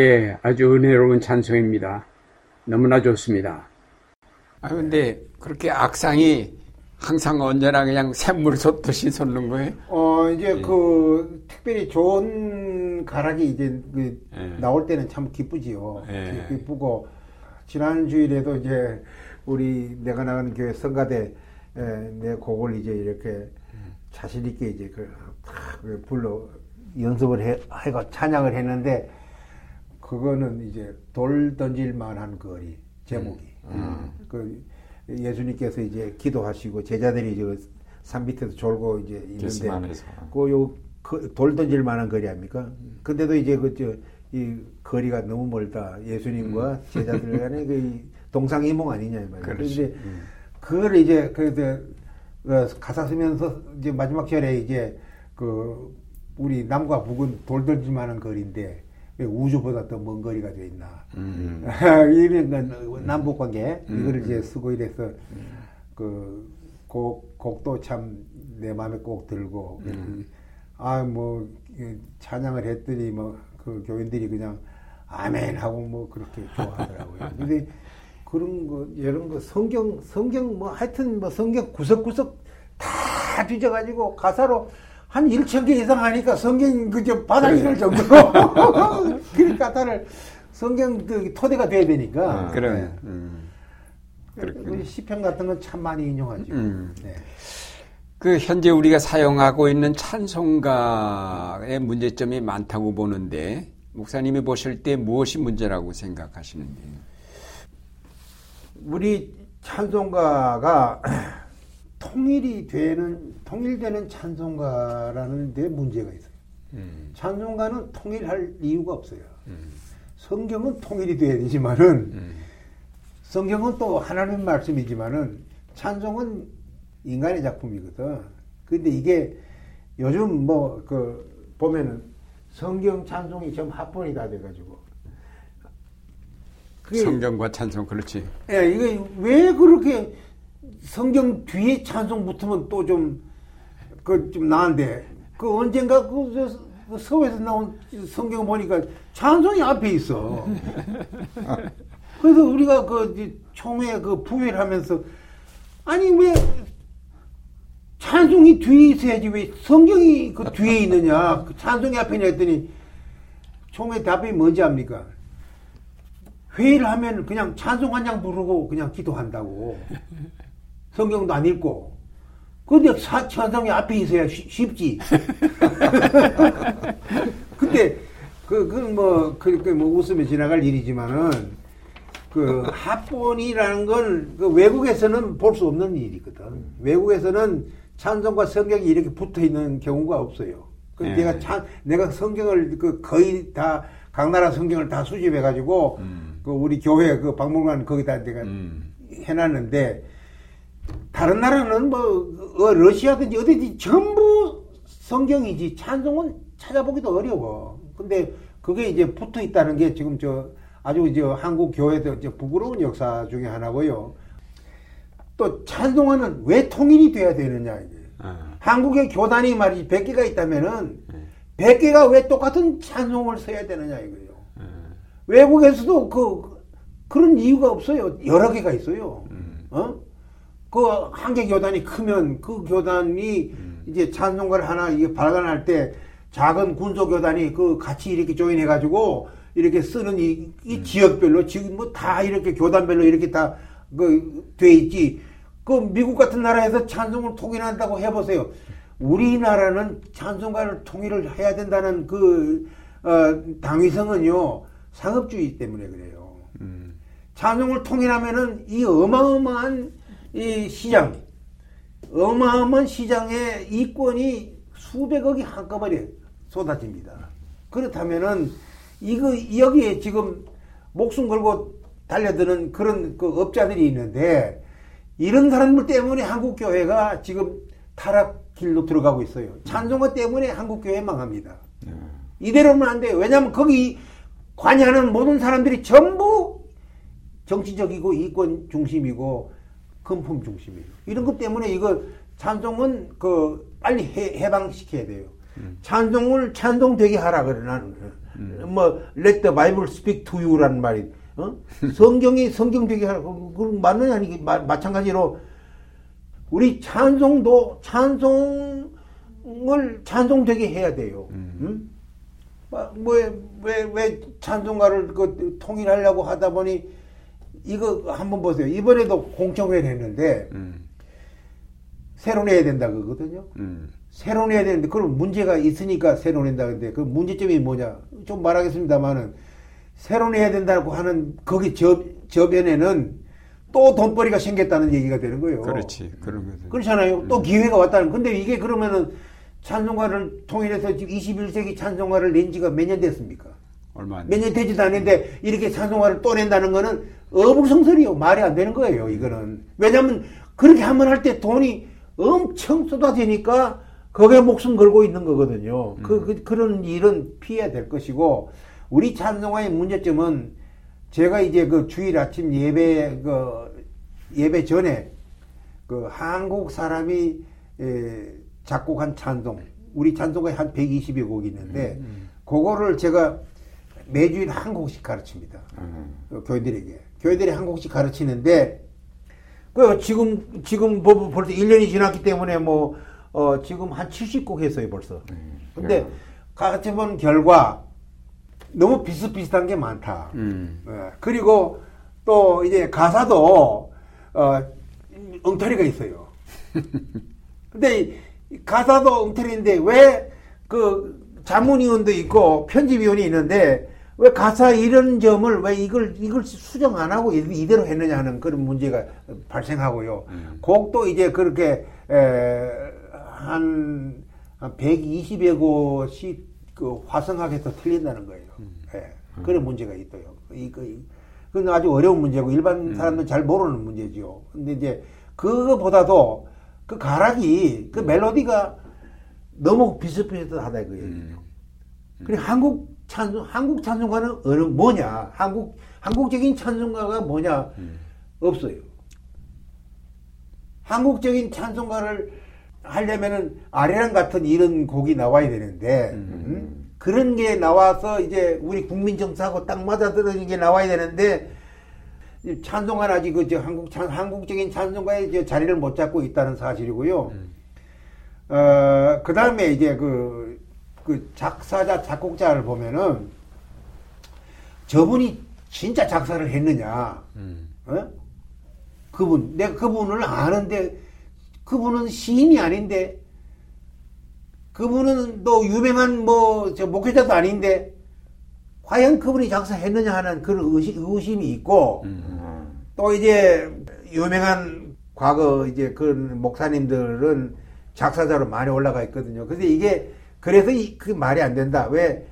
예, 아주 은혜로운 찬송입니다. 너무나 좋습니다. 아 근데 그렇게 악상이 항상 언제나 그냥 샘물 솟듯이 솟는 거예요? 어 이제 그 특별히 좋은 가락이 이제 그 예. 나올 때는 참 기쁘지요. 예. 기쁘고 지난 주일에도 이제 우리 내가 나가는 교회 성가대 에, 내 곡을 이제 이렇게 자신 있게 이제 그, 탁 불러 연습을 해, 해가 찬양을 했는데 그거는 이제 돌 던질 만한 거리 제목이 그 예수님께서 이제 기도하시고 제자들이 저산 밑에서 졸고 이제 있는데. 그요돌 던질 만한 거리 아닙니까? 근데도 이제 그저이 거리가 너무 멀다. 예수님과 제자들 간의 그 동상이몽 아니냐 이 말이에요. 그렇지. 그런데 그걸 이제 그래서 어, 가사 쓰면서 이제 마지막 절에 이제 그 우리 남과 북은 돌 던질 만한 거리인데 왜 우주보다 더 먼 거리가 돼 있나? 이런 건 남북 관계 이거를 이제 쓰고 이래서 그 곡, 곡도 참 내 마음에 꼭 들고 아뭐 찬양을 했더니 뭐 그 교인들이 그냥 아멘 하고 뭐 그렇게 좋아하더라고요. 근데 그런 거 이런 거 성경 성경 뭐 하여튼 뭐 성경 구석구석 다 뒤져가지고 가사로 한 1천 개 이상 하니까 성경 그저 바닥이 날 정도로 그 가사를 성경 그 토대가 돼야 되니까 아, 그래. 네. 음. 우리 시편 같은 건 참 많이 인용하죠. 음. 네. 그 현재 우리가 사용하고 있는 찬송가의 문제점이 많다고 보는데 목사님이 보실 때 무엇이 문제라고 생각하시는지? 우리 찬송가가 통일이 되는 통일되는 찬송가라는 데 문제가 있어요. 음. 찬송가는 통일할 이유가 없어요. 성경은 통일이 돼야 되지만은 성경은 또 하나님 말씀이지만은 찬송은 인간의 작품이거든. 근데 이게 요즘 뭐 그 보면은 성경 찬송이 좀 합본이 다 돼가지고 성경과 찬송 그렇지. 예, 이게 왜 그렇게 성경 뒤에 찬송 붙으면 또 좀, 그, 좀 나은데, 그 언젠가 그, 저, 그 서울에서 나온 성경 보니까 찬송이 앞에 있어. 그래서 우리가 그, 총회 그 부회를 하면서, 아니, 왜, 찬송이 뒤에 있어야지 왜 성경이 그 뒤에 있느냐, 그 찬송이 앞에 있냐 했더니, 총회 답이 뭔지 압니까? 회의를 하면 그냥 찬송 한 장 부르고 그냥 기도한다고. 성경도 안 읽고. 근데 사, 찬송이 앞에 있어야 쉬- 쉽지. 근데, 그, 그, 뭐, 그, 그, 뭐, 웃으면 지나갈 일이지만은, 그, 합본이라는 건, 그, 외국에서는 볼 수 없는 일이거든. 외국에서는 찬송과 성경이 이렇게 붙어 있는 경우가 없어요. 그 예. 내가 찬, 내가 성경을 그 거의 다, 각 나라 성경을 다 수집해가지고, 그 우리 교회 그 박물관 거기다 내가 음. 해놨는데, 다른 나라는 뭐, 어, 러시아든지 어디든지 전부 성경이지 찬송은 찾아보기도 어려워. 근데 그게 이제 붙어 있다는 게 지금 저 아주 저 한국 교회도 이제 부끄러운 역사 중에 하나고요. 또 찬송가는 왜 통일이 돼야 되느냐 이게. 아, 한국의 교단이 말이지 100개가 있다면은 100개가 왜 똑같은 찬송을 써야 되느냐 이거예요. 외국에서도 그 그런 이유가 없어요. 여러 개가 있어요. 어? 그 한 개 교단이 크면 그 교단이 이제 찬송가를 하나 이게 발간할 때 작은 군소 교단이 그 같이 이렇게 조인해 가지고 이렇게 쓰는 이, 이 지역별로 지금 뭐 다 이렇게 교단별로 이렇게 다 그 돼 있지. 그 미국 같은 나라에서 찬송을 통일한다고 해보세요. 우리나라는 찬송가를 통일을 해야 된다는 그 어, 당위성은요 상업주의 때문에 그래요. 찬송을 통일하면은 이 어마어마한 이 시장, 어마어마한 시장의 이권이 수백억이 한꺼번에 쏟아집니다. 그렇다면은 이거 여기에 지금 목숨 걸고 달려드는 그런 그 업자들이 있는데 이런 사람들 때문에 한국 교회가 지금 타락 길로 들어가고 있어요. 찬송가 때문에 한국 교회 망합니다. 이대로는 안 돼요. 왜냐하면 거기 관여하는 모든 사람들이 전부 정치적이고 이권 중심이고 금품 중심이에요. 이런 것 때문에 이거 찬송은 그 빨리 해, 해방시켜야 돼요. 찬송을 찬송되게 하라 그래 나는. 뭐 let the Bible speak to you라는 말이 어? 성경이 성경되게 하고 그 맞느냐 아니 마, 마찬가지로 우리 찬송도 찬송을 찬송되게 해야 돼요. 응? 뭐왜왜 왜 찬송가를 그 통일하려고 하다 보니 이거 한번 보세요. 이번에도 공청회를 했는데 음. 새로 내야 된다 그거든요. 음. 새로 내야 되는데 그럼 문제가 있으니까 새로 낸다 근데 그 문제점이 뭐냐 좀 말하겠습니다만은 새로 내야 된다고 하는 거기 저 저변에는 또 돈벌이가 생겼다는 얘기가 되는 거예요. 그렇지. 그런 거죠. 그렇잖아요. 또 기회가 왔다는. 근데 이게 그러면은 찬송가를 통일해서 지금 21세기 찬송가를 낸 지가 몇 년 됐습니까? 얼마 안 몇 년 되지도 않는데 이렇게 찬송가를 또 낸다는 거는 어불성설이요. 말이 안 되는 거예요. 이거는. 왜냐면 그렇게 한 번 할 때 돈이 엄청 쏟아지니까 거기에 목숨 걸고 있는 거거든요. 그, 그, 그 런 일은 피해야 될 것이고 우리 찬송가의 문제점은 제가 이제 그 주일 아침 예배 그 예배 전에 그 한국 사람이 에, 작곡한 찬송 우리 찬송가에 한 120여 곡이 있는데 그거를 제가 매주일 한 곡씩 가르칩니다. 어, 교회들에게 교회들이 한 곡씩 가르치는데 그 지금 지금 뭐 벌써 1년이 지났기 때문에 뭐 어, 지금 한 70곡 했어요 벌써. 근데 같이 본 결과 너무 비슷비슷한 게 많다. 음. 예, 그리고 또 이제 가사도 어, 엉터리가 있어요. 근데 이 가사도 엉터리인데 왜 그 자문위원도 있고 편집위원이 있는데 왜 가사 이런 점을 왜 이걸 이걸 수정 안 하고 이- 이대로 했느냐 하는 그런 문제가 발생하고요. 곡도 이제 그렇게 에, 한, 한 120여 곳이 그 화성학에서 틀린다는 거예요. 예, 그런 문제가 있어요. 이거 이- 그건 아주 어려운 문제고 일반 사람들은 잘 모르는 문제죠. 근데 이제 그거보다도 그 가락이 그 멜로디가 너무 비슷비슷하다 이거예요. 그리고 한국 찬송 한국 찬송가는 어느 뭐냐? 한국 한국적인 찬송가가 뭐냐? 없어요. 한국적인 찬송가를 하려면은 아래랑 같은 이런 곡이 나와야 되는데 음? 그런 게 나와서 이제 우리 국민 정서하고 딱 맞아떨어진 게 나와야 되는데 이 찬송가는 아직 그저 한국 찬 한국적인 찬송가에 이제 자리를 못 잡고 있다는 사실이고요. 어, 그 다음에 이제 그, 그 작사자, 작곡자를 보면은 저분이 진짜 작사를 했느냐. 어? 그분, 내가 그분을 아는데 그분은 시인이 아닌데 그분은 또 유명한 뭐 저 목회자도 아닌데 과연 그분이 작사했느냐 하는 그런 의심, 의심이 있고 또 이제 유명한 과거 이제 그런 목사님들은 작사자로 많이 올라가 있거든요. 근데 이게 그래서 이, 그 말이 안 된다. 왜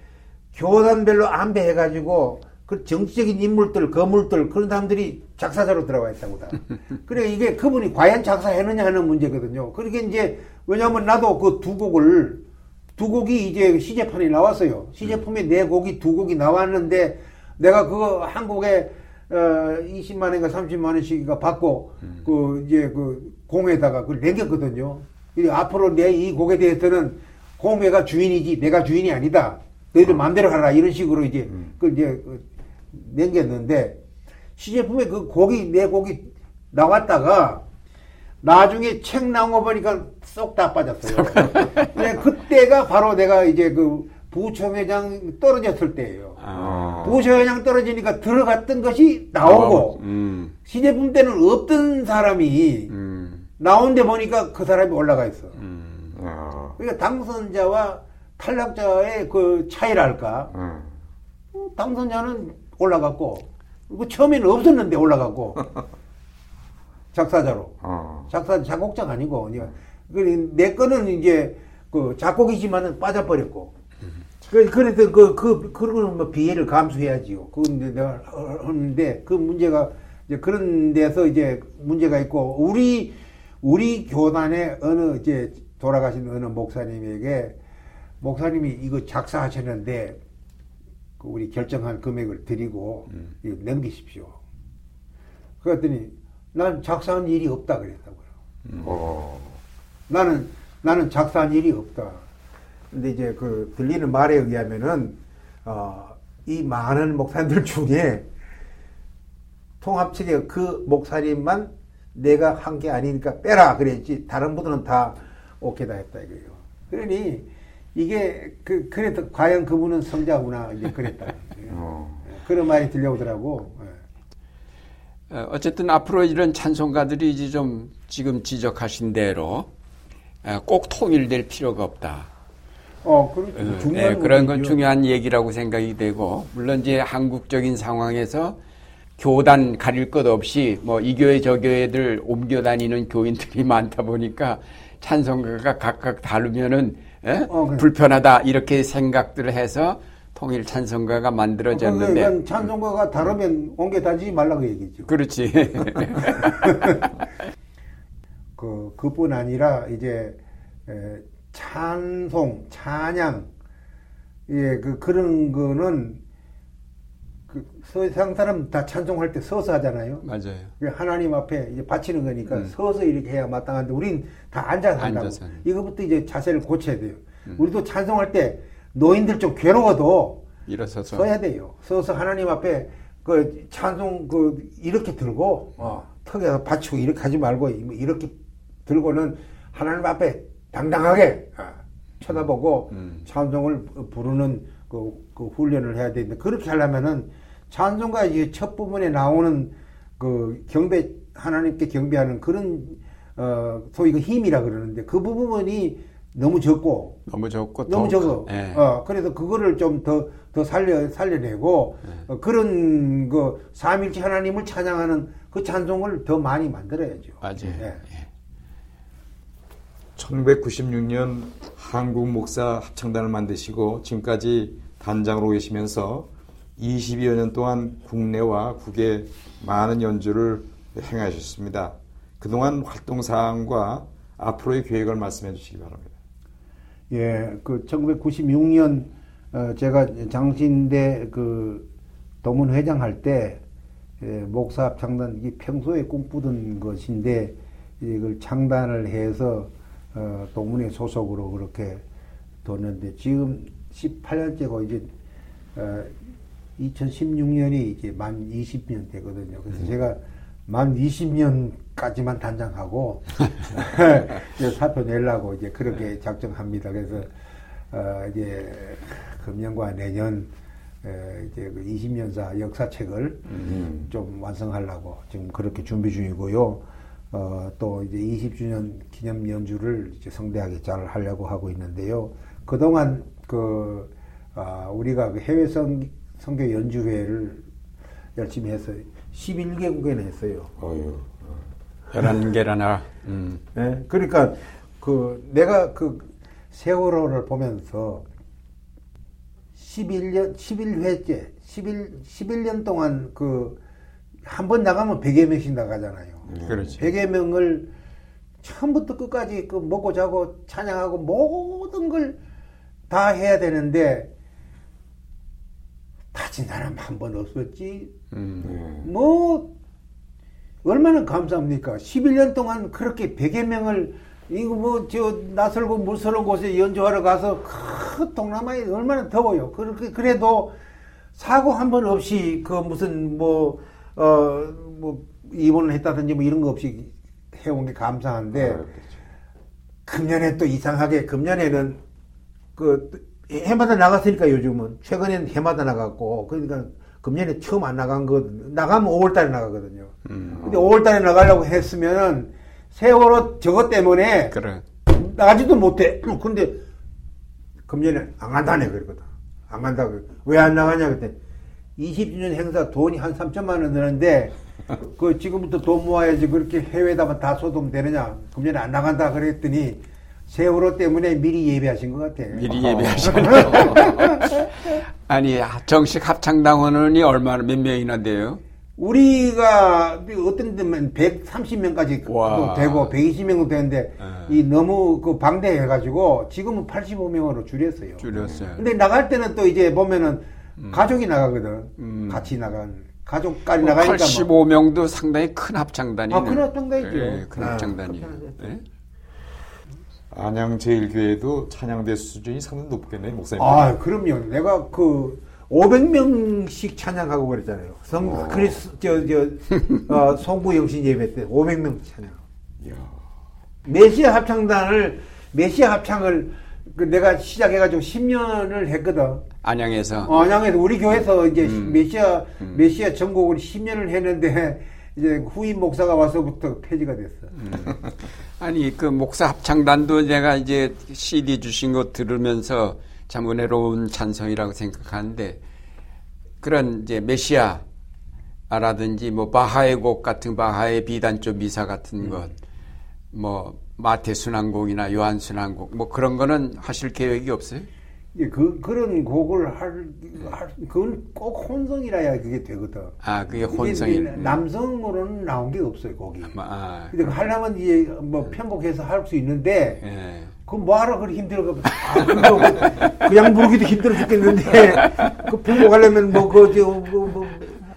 교단별로 안배해가지고 그 정치적인 인물들, 거물들 그런 사람들이 작사자로 들어가 있다고 다. 그래 이게 그분이 과연 작사했느냐 하는 문제거든요. 그러게 이제 왜냐하면 나도 그 두 곡을 두 곡이 이제 시제판이 나왔어요. 시제품에 네 곡이 두 곡이 나왔는데 내가 그거 한 곡에 어 20만 원인가 30만 원씩가 받고 그 이제 그 공회에다가 그걸 남겼거든요. 이 앞으로 내 이 곡에 대해서는 공회가 주인이지 내가 주인이 아니다. 너희들 마음대로 하라 이런 식으로 이제 그 이제 그 남겼는데 시제품에 그 곡이 내 곡이 나왔다가 나중에 책 나온 거 보니까 쏙 다 빠졌어요. 네, 그때가 바로 내가 이제 그 부총회장 떨어졌을 때예요. 아. 부총회장 떨어지니까 들어갔던 것이 나오고 음. 시제품 때는 없던 사람이 음. 나온데 보니까 그 사람이 올라가 있어. 음. 아, 그러니까 당선자와 탈락자의 그 차이랄까. 어. 어, 당선자는 올라갔고, 그 처음에는 없었는데 올라갔고, 작사자로. 어. 작사, 작곡자가 아니고, 그, 내 거는 이제, 그, 작곡이지만은 빠져버렸고. 그, 그래서 그, 그, 그런 뭐 비해를 감수해야지요. 그건 내가 하는데, 그 문제가, 이제 그런 데서 이제 문제가 있고, 우리, 우리 교단의 어느 이제 돌아가신 어느 목사님에게, 목사님이 이거 작사하셨는데, 그 우리 결정한 금액을 드리고, 이거 넘기십시오. 그랬더니, 난 작사한 일이 없다 그랬다고요. 어, 나는 나는 작사한 일이 없다. 근데 이제 그 들리는 말에 의하면은 어, 이 많은 목사님들 중에 통합 측에 그 목사님만 내가 한 게 아니니까 빼라 그랬지 다른 분들은 다 오케이다 했다 이거예요. 그러니 이게 그 그래도 과연 그분은 성자구나 이제 그랬다. 어. 그런 말이 들려오더라고. 예. 어, 어쨌든 앞으로 이런 찬송가들이 이제 좀 지금 지적하신 대로 어, 꼭 통일될 필요가 없다. 어, 그렇죠. 네, 그런 건. 중요한 얘기라고 생각이 되고 물론 이제 한국적인 상황에서 교단 가릴 것 없이 뭐 이 교회 저 교회들 옮겨 다니는 교인들이 많다 보니까 찬송가가 각각 다르면은 예? 어, 그래. 불편하다 이렇게 생각들을 해서 통일 찬송가가 만들어졌는데 그러니까 찬송가가 다르면 옮겨 다니지 말라고 얘기죠. 그렇지 그 그뿐 아니라 이제 에, 찬송, 찬양, 예, 그 그런 거는 그 세상 사람 다 찬송할 때 서서 하잖아요. 맞아요. 그 하나님 앞에 이제 바치는 거니까 음. 서서 이렇게 해야 마땅한데 우린 다 앉아서 한다고. 앉아서 하는. 이거부터 이제 자세를 고쳐야 돼요. 음. 우리도 찬송할 때 노인들 좀 괴로워도 일어서서 서야 돼요. 서서 하나님 앞에 그 찬송 그 이렇게 들고 어, 턱에서 받치고 이렇게 하지 말고 이렇게 들고는 하나님 앞에 당당하게 아, 쳐다보고 음. 찬송을 부르는 그, 그 훈련을 해야 되는데 그렇게 하려면은 찬송가 이제 첫 부분에 나오는 그 경배 하나님께 경배하는 그런 어 소위 그 힘이라 그러는데 그 부분이 너무 적고 너무 좋고 너무 더- 적어. 예. 어, 그래서 그거를 좀 더, 더 살려, 살려내고, 네. 어, 그런, 그, 삼일째 하나님을 찬양하는 그 찬송을 더 많이 만들어야죠. 맞아요. 예. 1996년 한국 목사 합창단을 만드시고 지금까지 단장으로 계시면서 20여 년 동안 국내와 국외 많은 연주를 행하셨습니다. 그동안 활동 사항과 앞으로의 계획을 말씀해 주시기 바랍니다. 예, 그 1996년 어, 제가 장신대 그 도문회장 할때 예, 목사 합창단 이 평소에 꿈꾸던 것인데 이걸 창단을 해서 어, 도문회 소속으로 그렇게 뒀는데 지금 18년째고 이제 어, 2016년이 이제 만 20년 되거든요. 그래서 제가 만 20년까지만 단장하고 이제 사표 내려고 이제 그렇게 작정합니다. 그래서 어 이제 금년과 내년 에 이제 그 20년사 역사책을 좀 완성하려고 지금 그렇게 준비 중이고요. 어, 또 이제 20주년 기념 연주를 이제 성대하게 잘 하려고 하고 있는데요. 그동안 그, 아, 우리가 그 해외 성, 성교 연주회를 열심히 해서 11개국에는 했어요. 열한 개라나 음. 예? 그러니까 그 내가 그 세월호를 보면서 11년 11회째 11 11년 동안 그 한 번 나가면 100여 명씩 나가잖아요. 그렇지. 100여 명을 처음부터 끝까지 그 먹고 자고 찬양하고 모든 걸 다 해야 되는데 다친 사람 한 번 없었지. 음. 뭐 얼마나 감사합니까? 11년 동안 그렇게 100여 명을 이거 뭐 저 낯설고 물스러운 곳에 연주하러 가서 그 동남아에 얼마나 더워요. 그렇게 그래도 사고 한 번 없이 그 무슨 뭐어뭐 입원을 했다든지 뭐 이런 거 없이 해온 게 감사한데 금년에 또 이상하게 금년에는 그 해마다 나갔으니까 요즘은 최근에는 해마다 나갔고 그러니까 금년에 처음 안 나간 거 나가면 5월달에 나가거든요. 근데 5월달에 나가려고 했으면은 세월호 저것 때문에 그래. 나가지도 못해. 근데 금년에 안 간다네 그러거든. 안 간다고. 왜 안 나가냐 그때 20주년 행사 돈이 한 3천만 원 드는데 그 지금부터 돈 모아야지 그렇게 해외에다가 다 쏟으면 되느냐. 금년에 안 나간다 그랬더니 세월호 때문에 미리 예배하신 것 같아. 미리 예배하셨네요. 아니 정식 합창당원이 얼마나 몇 명이나 돼요? 우리가 어떤 데면 130명까지 와. 되고 120명도 되는데 예. 이 너무 그 방대해 가지고 지금은 85명으로 줄였어요. 줄였어요. 근데 나갈 때는 또 이제 보면은 가족이 나가거든. 음. 같이 나간 가족까지 나가니까 뭐. 85명도 상당히 큰 합창단이네. 아, 큰 합창단이죠. 예, 큰 아, 합창단이에요. 큰 합창단. 예? 안양 제일교회도 찬양대 수준이 상당히 높겠네요, 목사님. 아, 그럼요. 내가 그 500명씩 찬양하고 그랬잖아요. 성 크리스 저저 어, 송구 영신 예배 때 500명 찬양. 메시아 합창단을 메시아 합창을 그 내가 시작해가지고 10년을 했거든. 안양에서. 어, 안양에서 우리 교회에서 이제 메시아 메시아 전곡을 10년을 했는데 이제 후임 목사가 와서부터 폐지가 됐어. 아니 그 목사 합창단도 내가 이제 CD 주신 거 들으면서 참 은혜로운 찬성이라고 생각하는데 그런 이제 메시아 라든지 뭐 바하의 곡 같은 바하의 비단조 미사 같은 것, 뭐 마태 순환곡이나 요한 순환곡 뭐 그런 거는 하실 계획이 없어요? 예, 그 그런 곡을 할, 할 그건 꼭 혼성이라야 그게 되거든. 아 그게 혼성이 이제 남성으로는 나온 게 없어요 곡이. 아, 근데 그 하려면 이제 뭐 편곡해서 할 수 있는데 예. 그 뭐하러 그렇게 힘들어? 아, 그거 그냥 부르기도 힘들어 죽겠는데 그 편곡하려면 뭐그저뭐몇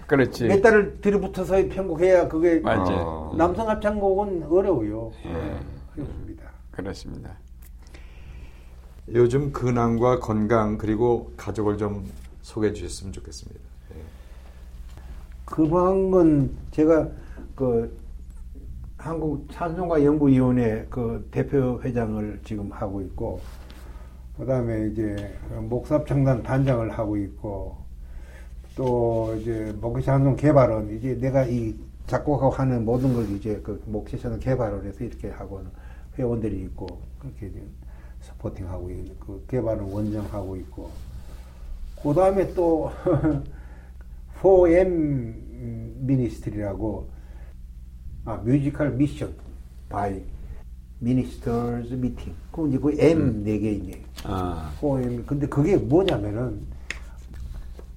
그렇지. 달을 들이붙어서 편곡해야 그게. 어. 남성 합창곡은 어려워요. 예. 어렵습니다. 그렇습니다. 요즘 근황과 건강 그리고 가족을 좀 소개해 주셨으면 좋겠습니다. 예. 그방은 제가 그 한국 찬송가 연구위원회 그 대표 회장을 지금 하고 있고 그다음에 이제 목사합창단 단장을 하고 있고 또 이제 목사찬송 개발은 이제 내가 이 작곡하고 하는 모든 걸 이제 그 목사찬송 개발을 해서 이렇게 하고 회원들이 있고 그렇게 supporting하고 있는 그 개발은 원정하고 있고. 그 다음에 또 4M Ministry라고 아 Musical Mission by Ministers Meeting. 그 이제 그 M 네개 이제 아, 4M 근데 그게 뭐냐면은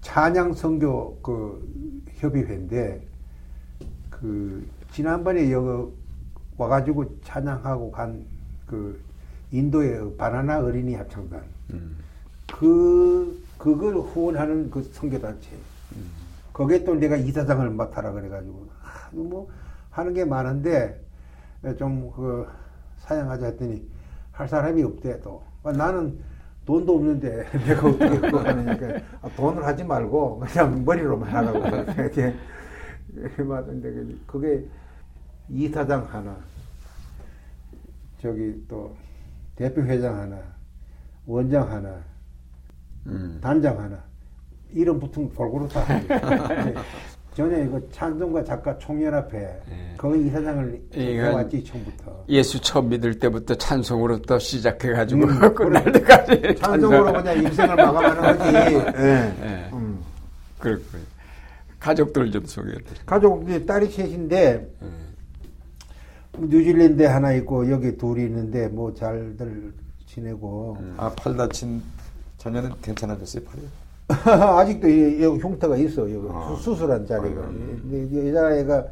찬양 선교 그 협의회인데 그 지난번에 여기 와가지고 찬양하고 간 그 인도의 바나나 어린이 합창단. 그 그걸 후원하는 그 선교단체. 거기에 또 내가 이사장을 맡아라 그래가지고 아, 뭐 하는 게 많은데 좀 그 사양하자 했더니 할 사람이 없대 또. 아, 나는 돈도 없는데 내가 어떻게 그거 하느니까 아, 돈을 하지 말고 그냥 머리로만 하라고. 이렇게 맞는데 그게 이사장 하나 저기 또 대표 회장 하나 원장 하나 음. 단장 하나 이름 붙은 골고루 다 하고 전에 이거 찬송가 작가 총연합회 예. 거기 이사장을 해왔지 처음부터 예수 처음 믿을 때부터 찬송으로부터 시작해가지고 음, 끝날 때까지 찬송으로 그냥 인생을 마감하는 거지 예. 예. 음. 그렇군요. 가족들 좀 소개해 드릴게요. 가족 딸이 셋인데 뉴질랜드 에 하나 있고 여기 둘이 있는데 뭐 잘들 지내고 아, 팔 다친 자녀는 괜찮아졌어요, 팔이? 아직도 이- 여기 흉터가 있어 여기 아. 수- 수술한 자리가 아이고. 근데 이 여자애가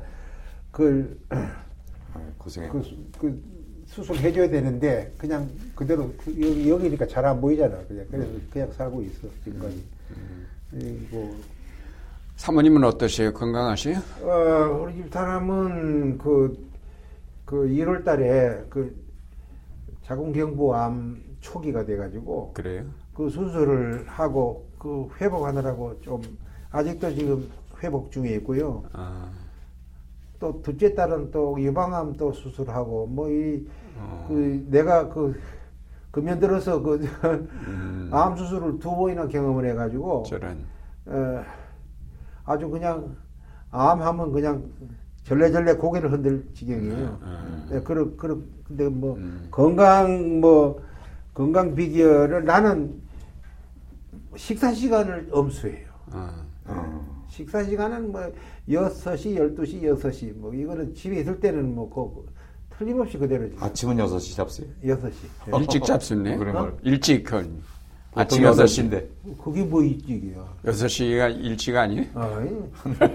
그걸 아, 고생해. 그, 수- 그 수술 해줘야 되는데 그냥 그대로 그 여기, 여기니까 잘 안 보이잖아 그냥 그래서 그냥 살고 있어 지금까지 그리고 사모님은 어떠세요? 건강하세요? 어, 우리 집 사람은 그, 그 1월 달에 그 자궁경부암 초기가 돼가지고 그래요? 그 수술을 하고 그 회복하느라고 좀 아직도 지금 회복 중에 있고요. 아, 또 둘째 딸은 또 유방암 또 수술하고 뭐이 어. 그 내가 그 금년 들어서 그 음, 암 수술을 두 번이나 경험을 해가지고 저런. 어, 아주 그냥 암 하면 그냥 절레절레 고개를 흔들 지경이에요. 음. 네, 그런 그런 근데 뭐 음. 건강 뭐 건강 비결을 나는 식사 시간을 엄수해요. 아, 어. 식사 시간은 뭐 6시, 12시, 6시 뭐 이거는 집에 있을 때는 뭐 그, 틀림없이 그대로지. 아침은 6시 잡수요? 6시. 일찍 잡수네. 말. 일찍 건. 아침 보통 6시. 6시인데. 그게 뭐 일찍이야. 6시가 일찍 아니에요? 아,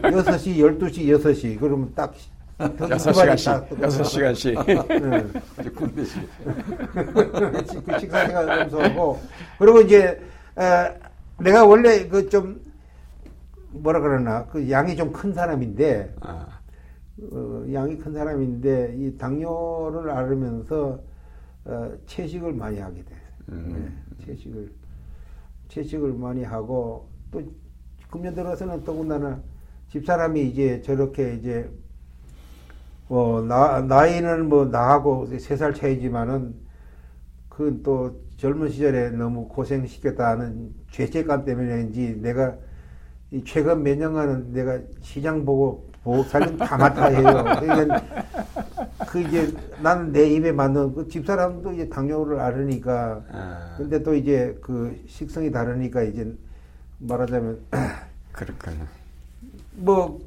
6시, 12시, 6시. 그러면 딱 6시간씩. 6시간씩. 네. 아주 군대시. 그 식사 시간 엄수하고 그리고 이제 에, 내가 원래 그 좀 뭐라 그러나 그 양이 좀 큰 사람인데 아, 어, 양이 큰 사람인데 이 당뇨를 앓으면서 어, 채식을 많이 하게 돼. 음. 네, 채식을 채식을 많이 하고 또 금년 들어서는 더군다나 집사람이 이제 저렇게 이제 뭐 나, 나이는 뭐 나하고 세 살 차이지만은 그또 젊은 시절에 너무 고생시켰다는 죄책감 때문에인지 내가 이 최근 몇 년간은 내가 시장 보고 보호 살림 다 맡아 해요. 그러니까 그 이제 나는 내 입에 맞는 그 집사람도 이제 당뇨를 앓으니까 아, 근데 또 이제 그 식성이 다르니까 이제 말하자면 그렇군요. 뭐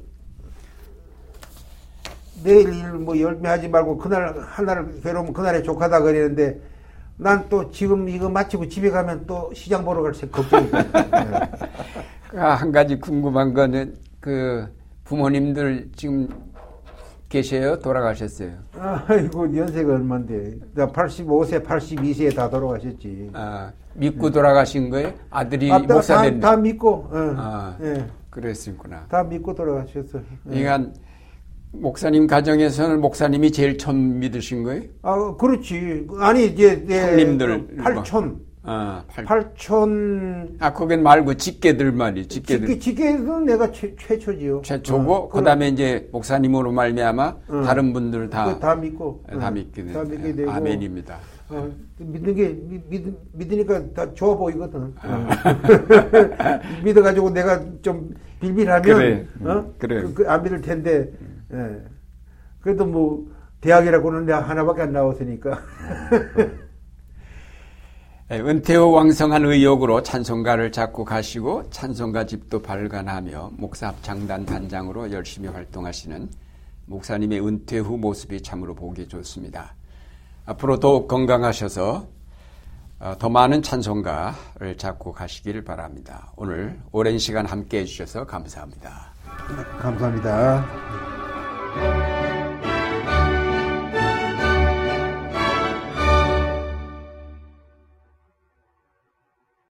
내일 일 뭐 열매 하지 말고 그날 하나를 괴로우면 그날에 족하다 그러는데 난 또 지금 이거 마치고 집에 가면 또 시장 보러 갈 걱정이. 아, 한 가지 궁금한 거는 그 부모님들 지금 계세요? 돌아가셨어요? 아이고 연세가 얼만데 나 85세 82세에 다 돌아가셨지 아, 믿고 돌아가신 거예요? 아들이 아, 다, 목사 다, 됐네. 다 믿고 어, 아, 예, 그랬었구나. 다 믿고 돌아가셨어 예. 그러니까 목사님 가정에서는 목사님이 제일 처음 믿으신 거예요? 아 그렇지 아니 이제 내 형님들 그 팔촌 아, 팔... 팔촌 아, 거긴 말고 직계들 말이 직계들. 직계 직계는 내가 최, 최초지요 최초고 어, 그 다음에 이제 목사님으로 말미암아 응. 다른 분들 다 다 믿고 다 응, 믿게 다. 믿게 되고 아멘입니다. 어, 믿는 게 믿, 믿, 믿으니까 다 좋아 보이거든. 아. 믿어가지고 내가 좀 빌빌하면 그래. 어? 그래. 그, 그, 안 믿을 텐데. 예. 그래도 뭐 대학이라고는 내가 하나밖에 안 나왔으니까. 예, 은퇴 후 왕성한 의욕으로 찬송가를 작곡하시고 찬송가 집도 발간하며 목사 합창단 단장으로 열심히 활동하시는 목사님의 은퇴 후 모습이 참으로 보기 좋습니다. 앞으로 더욱 건강하셔서 어, 더 많은 찬송가를 작곡하시기를 바랍니다. 오늘 오랜 시간 함께 해주셔서 감사합니다. 감사합니다.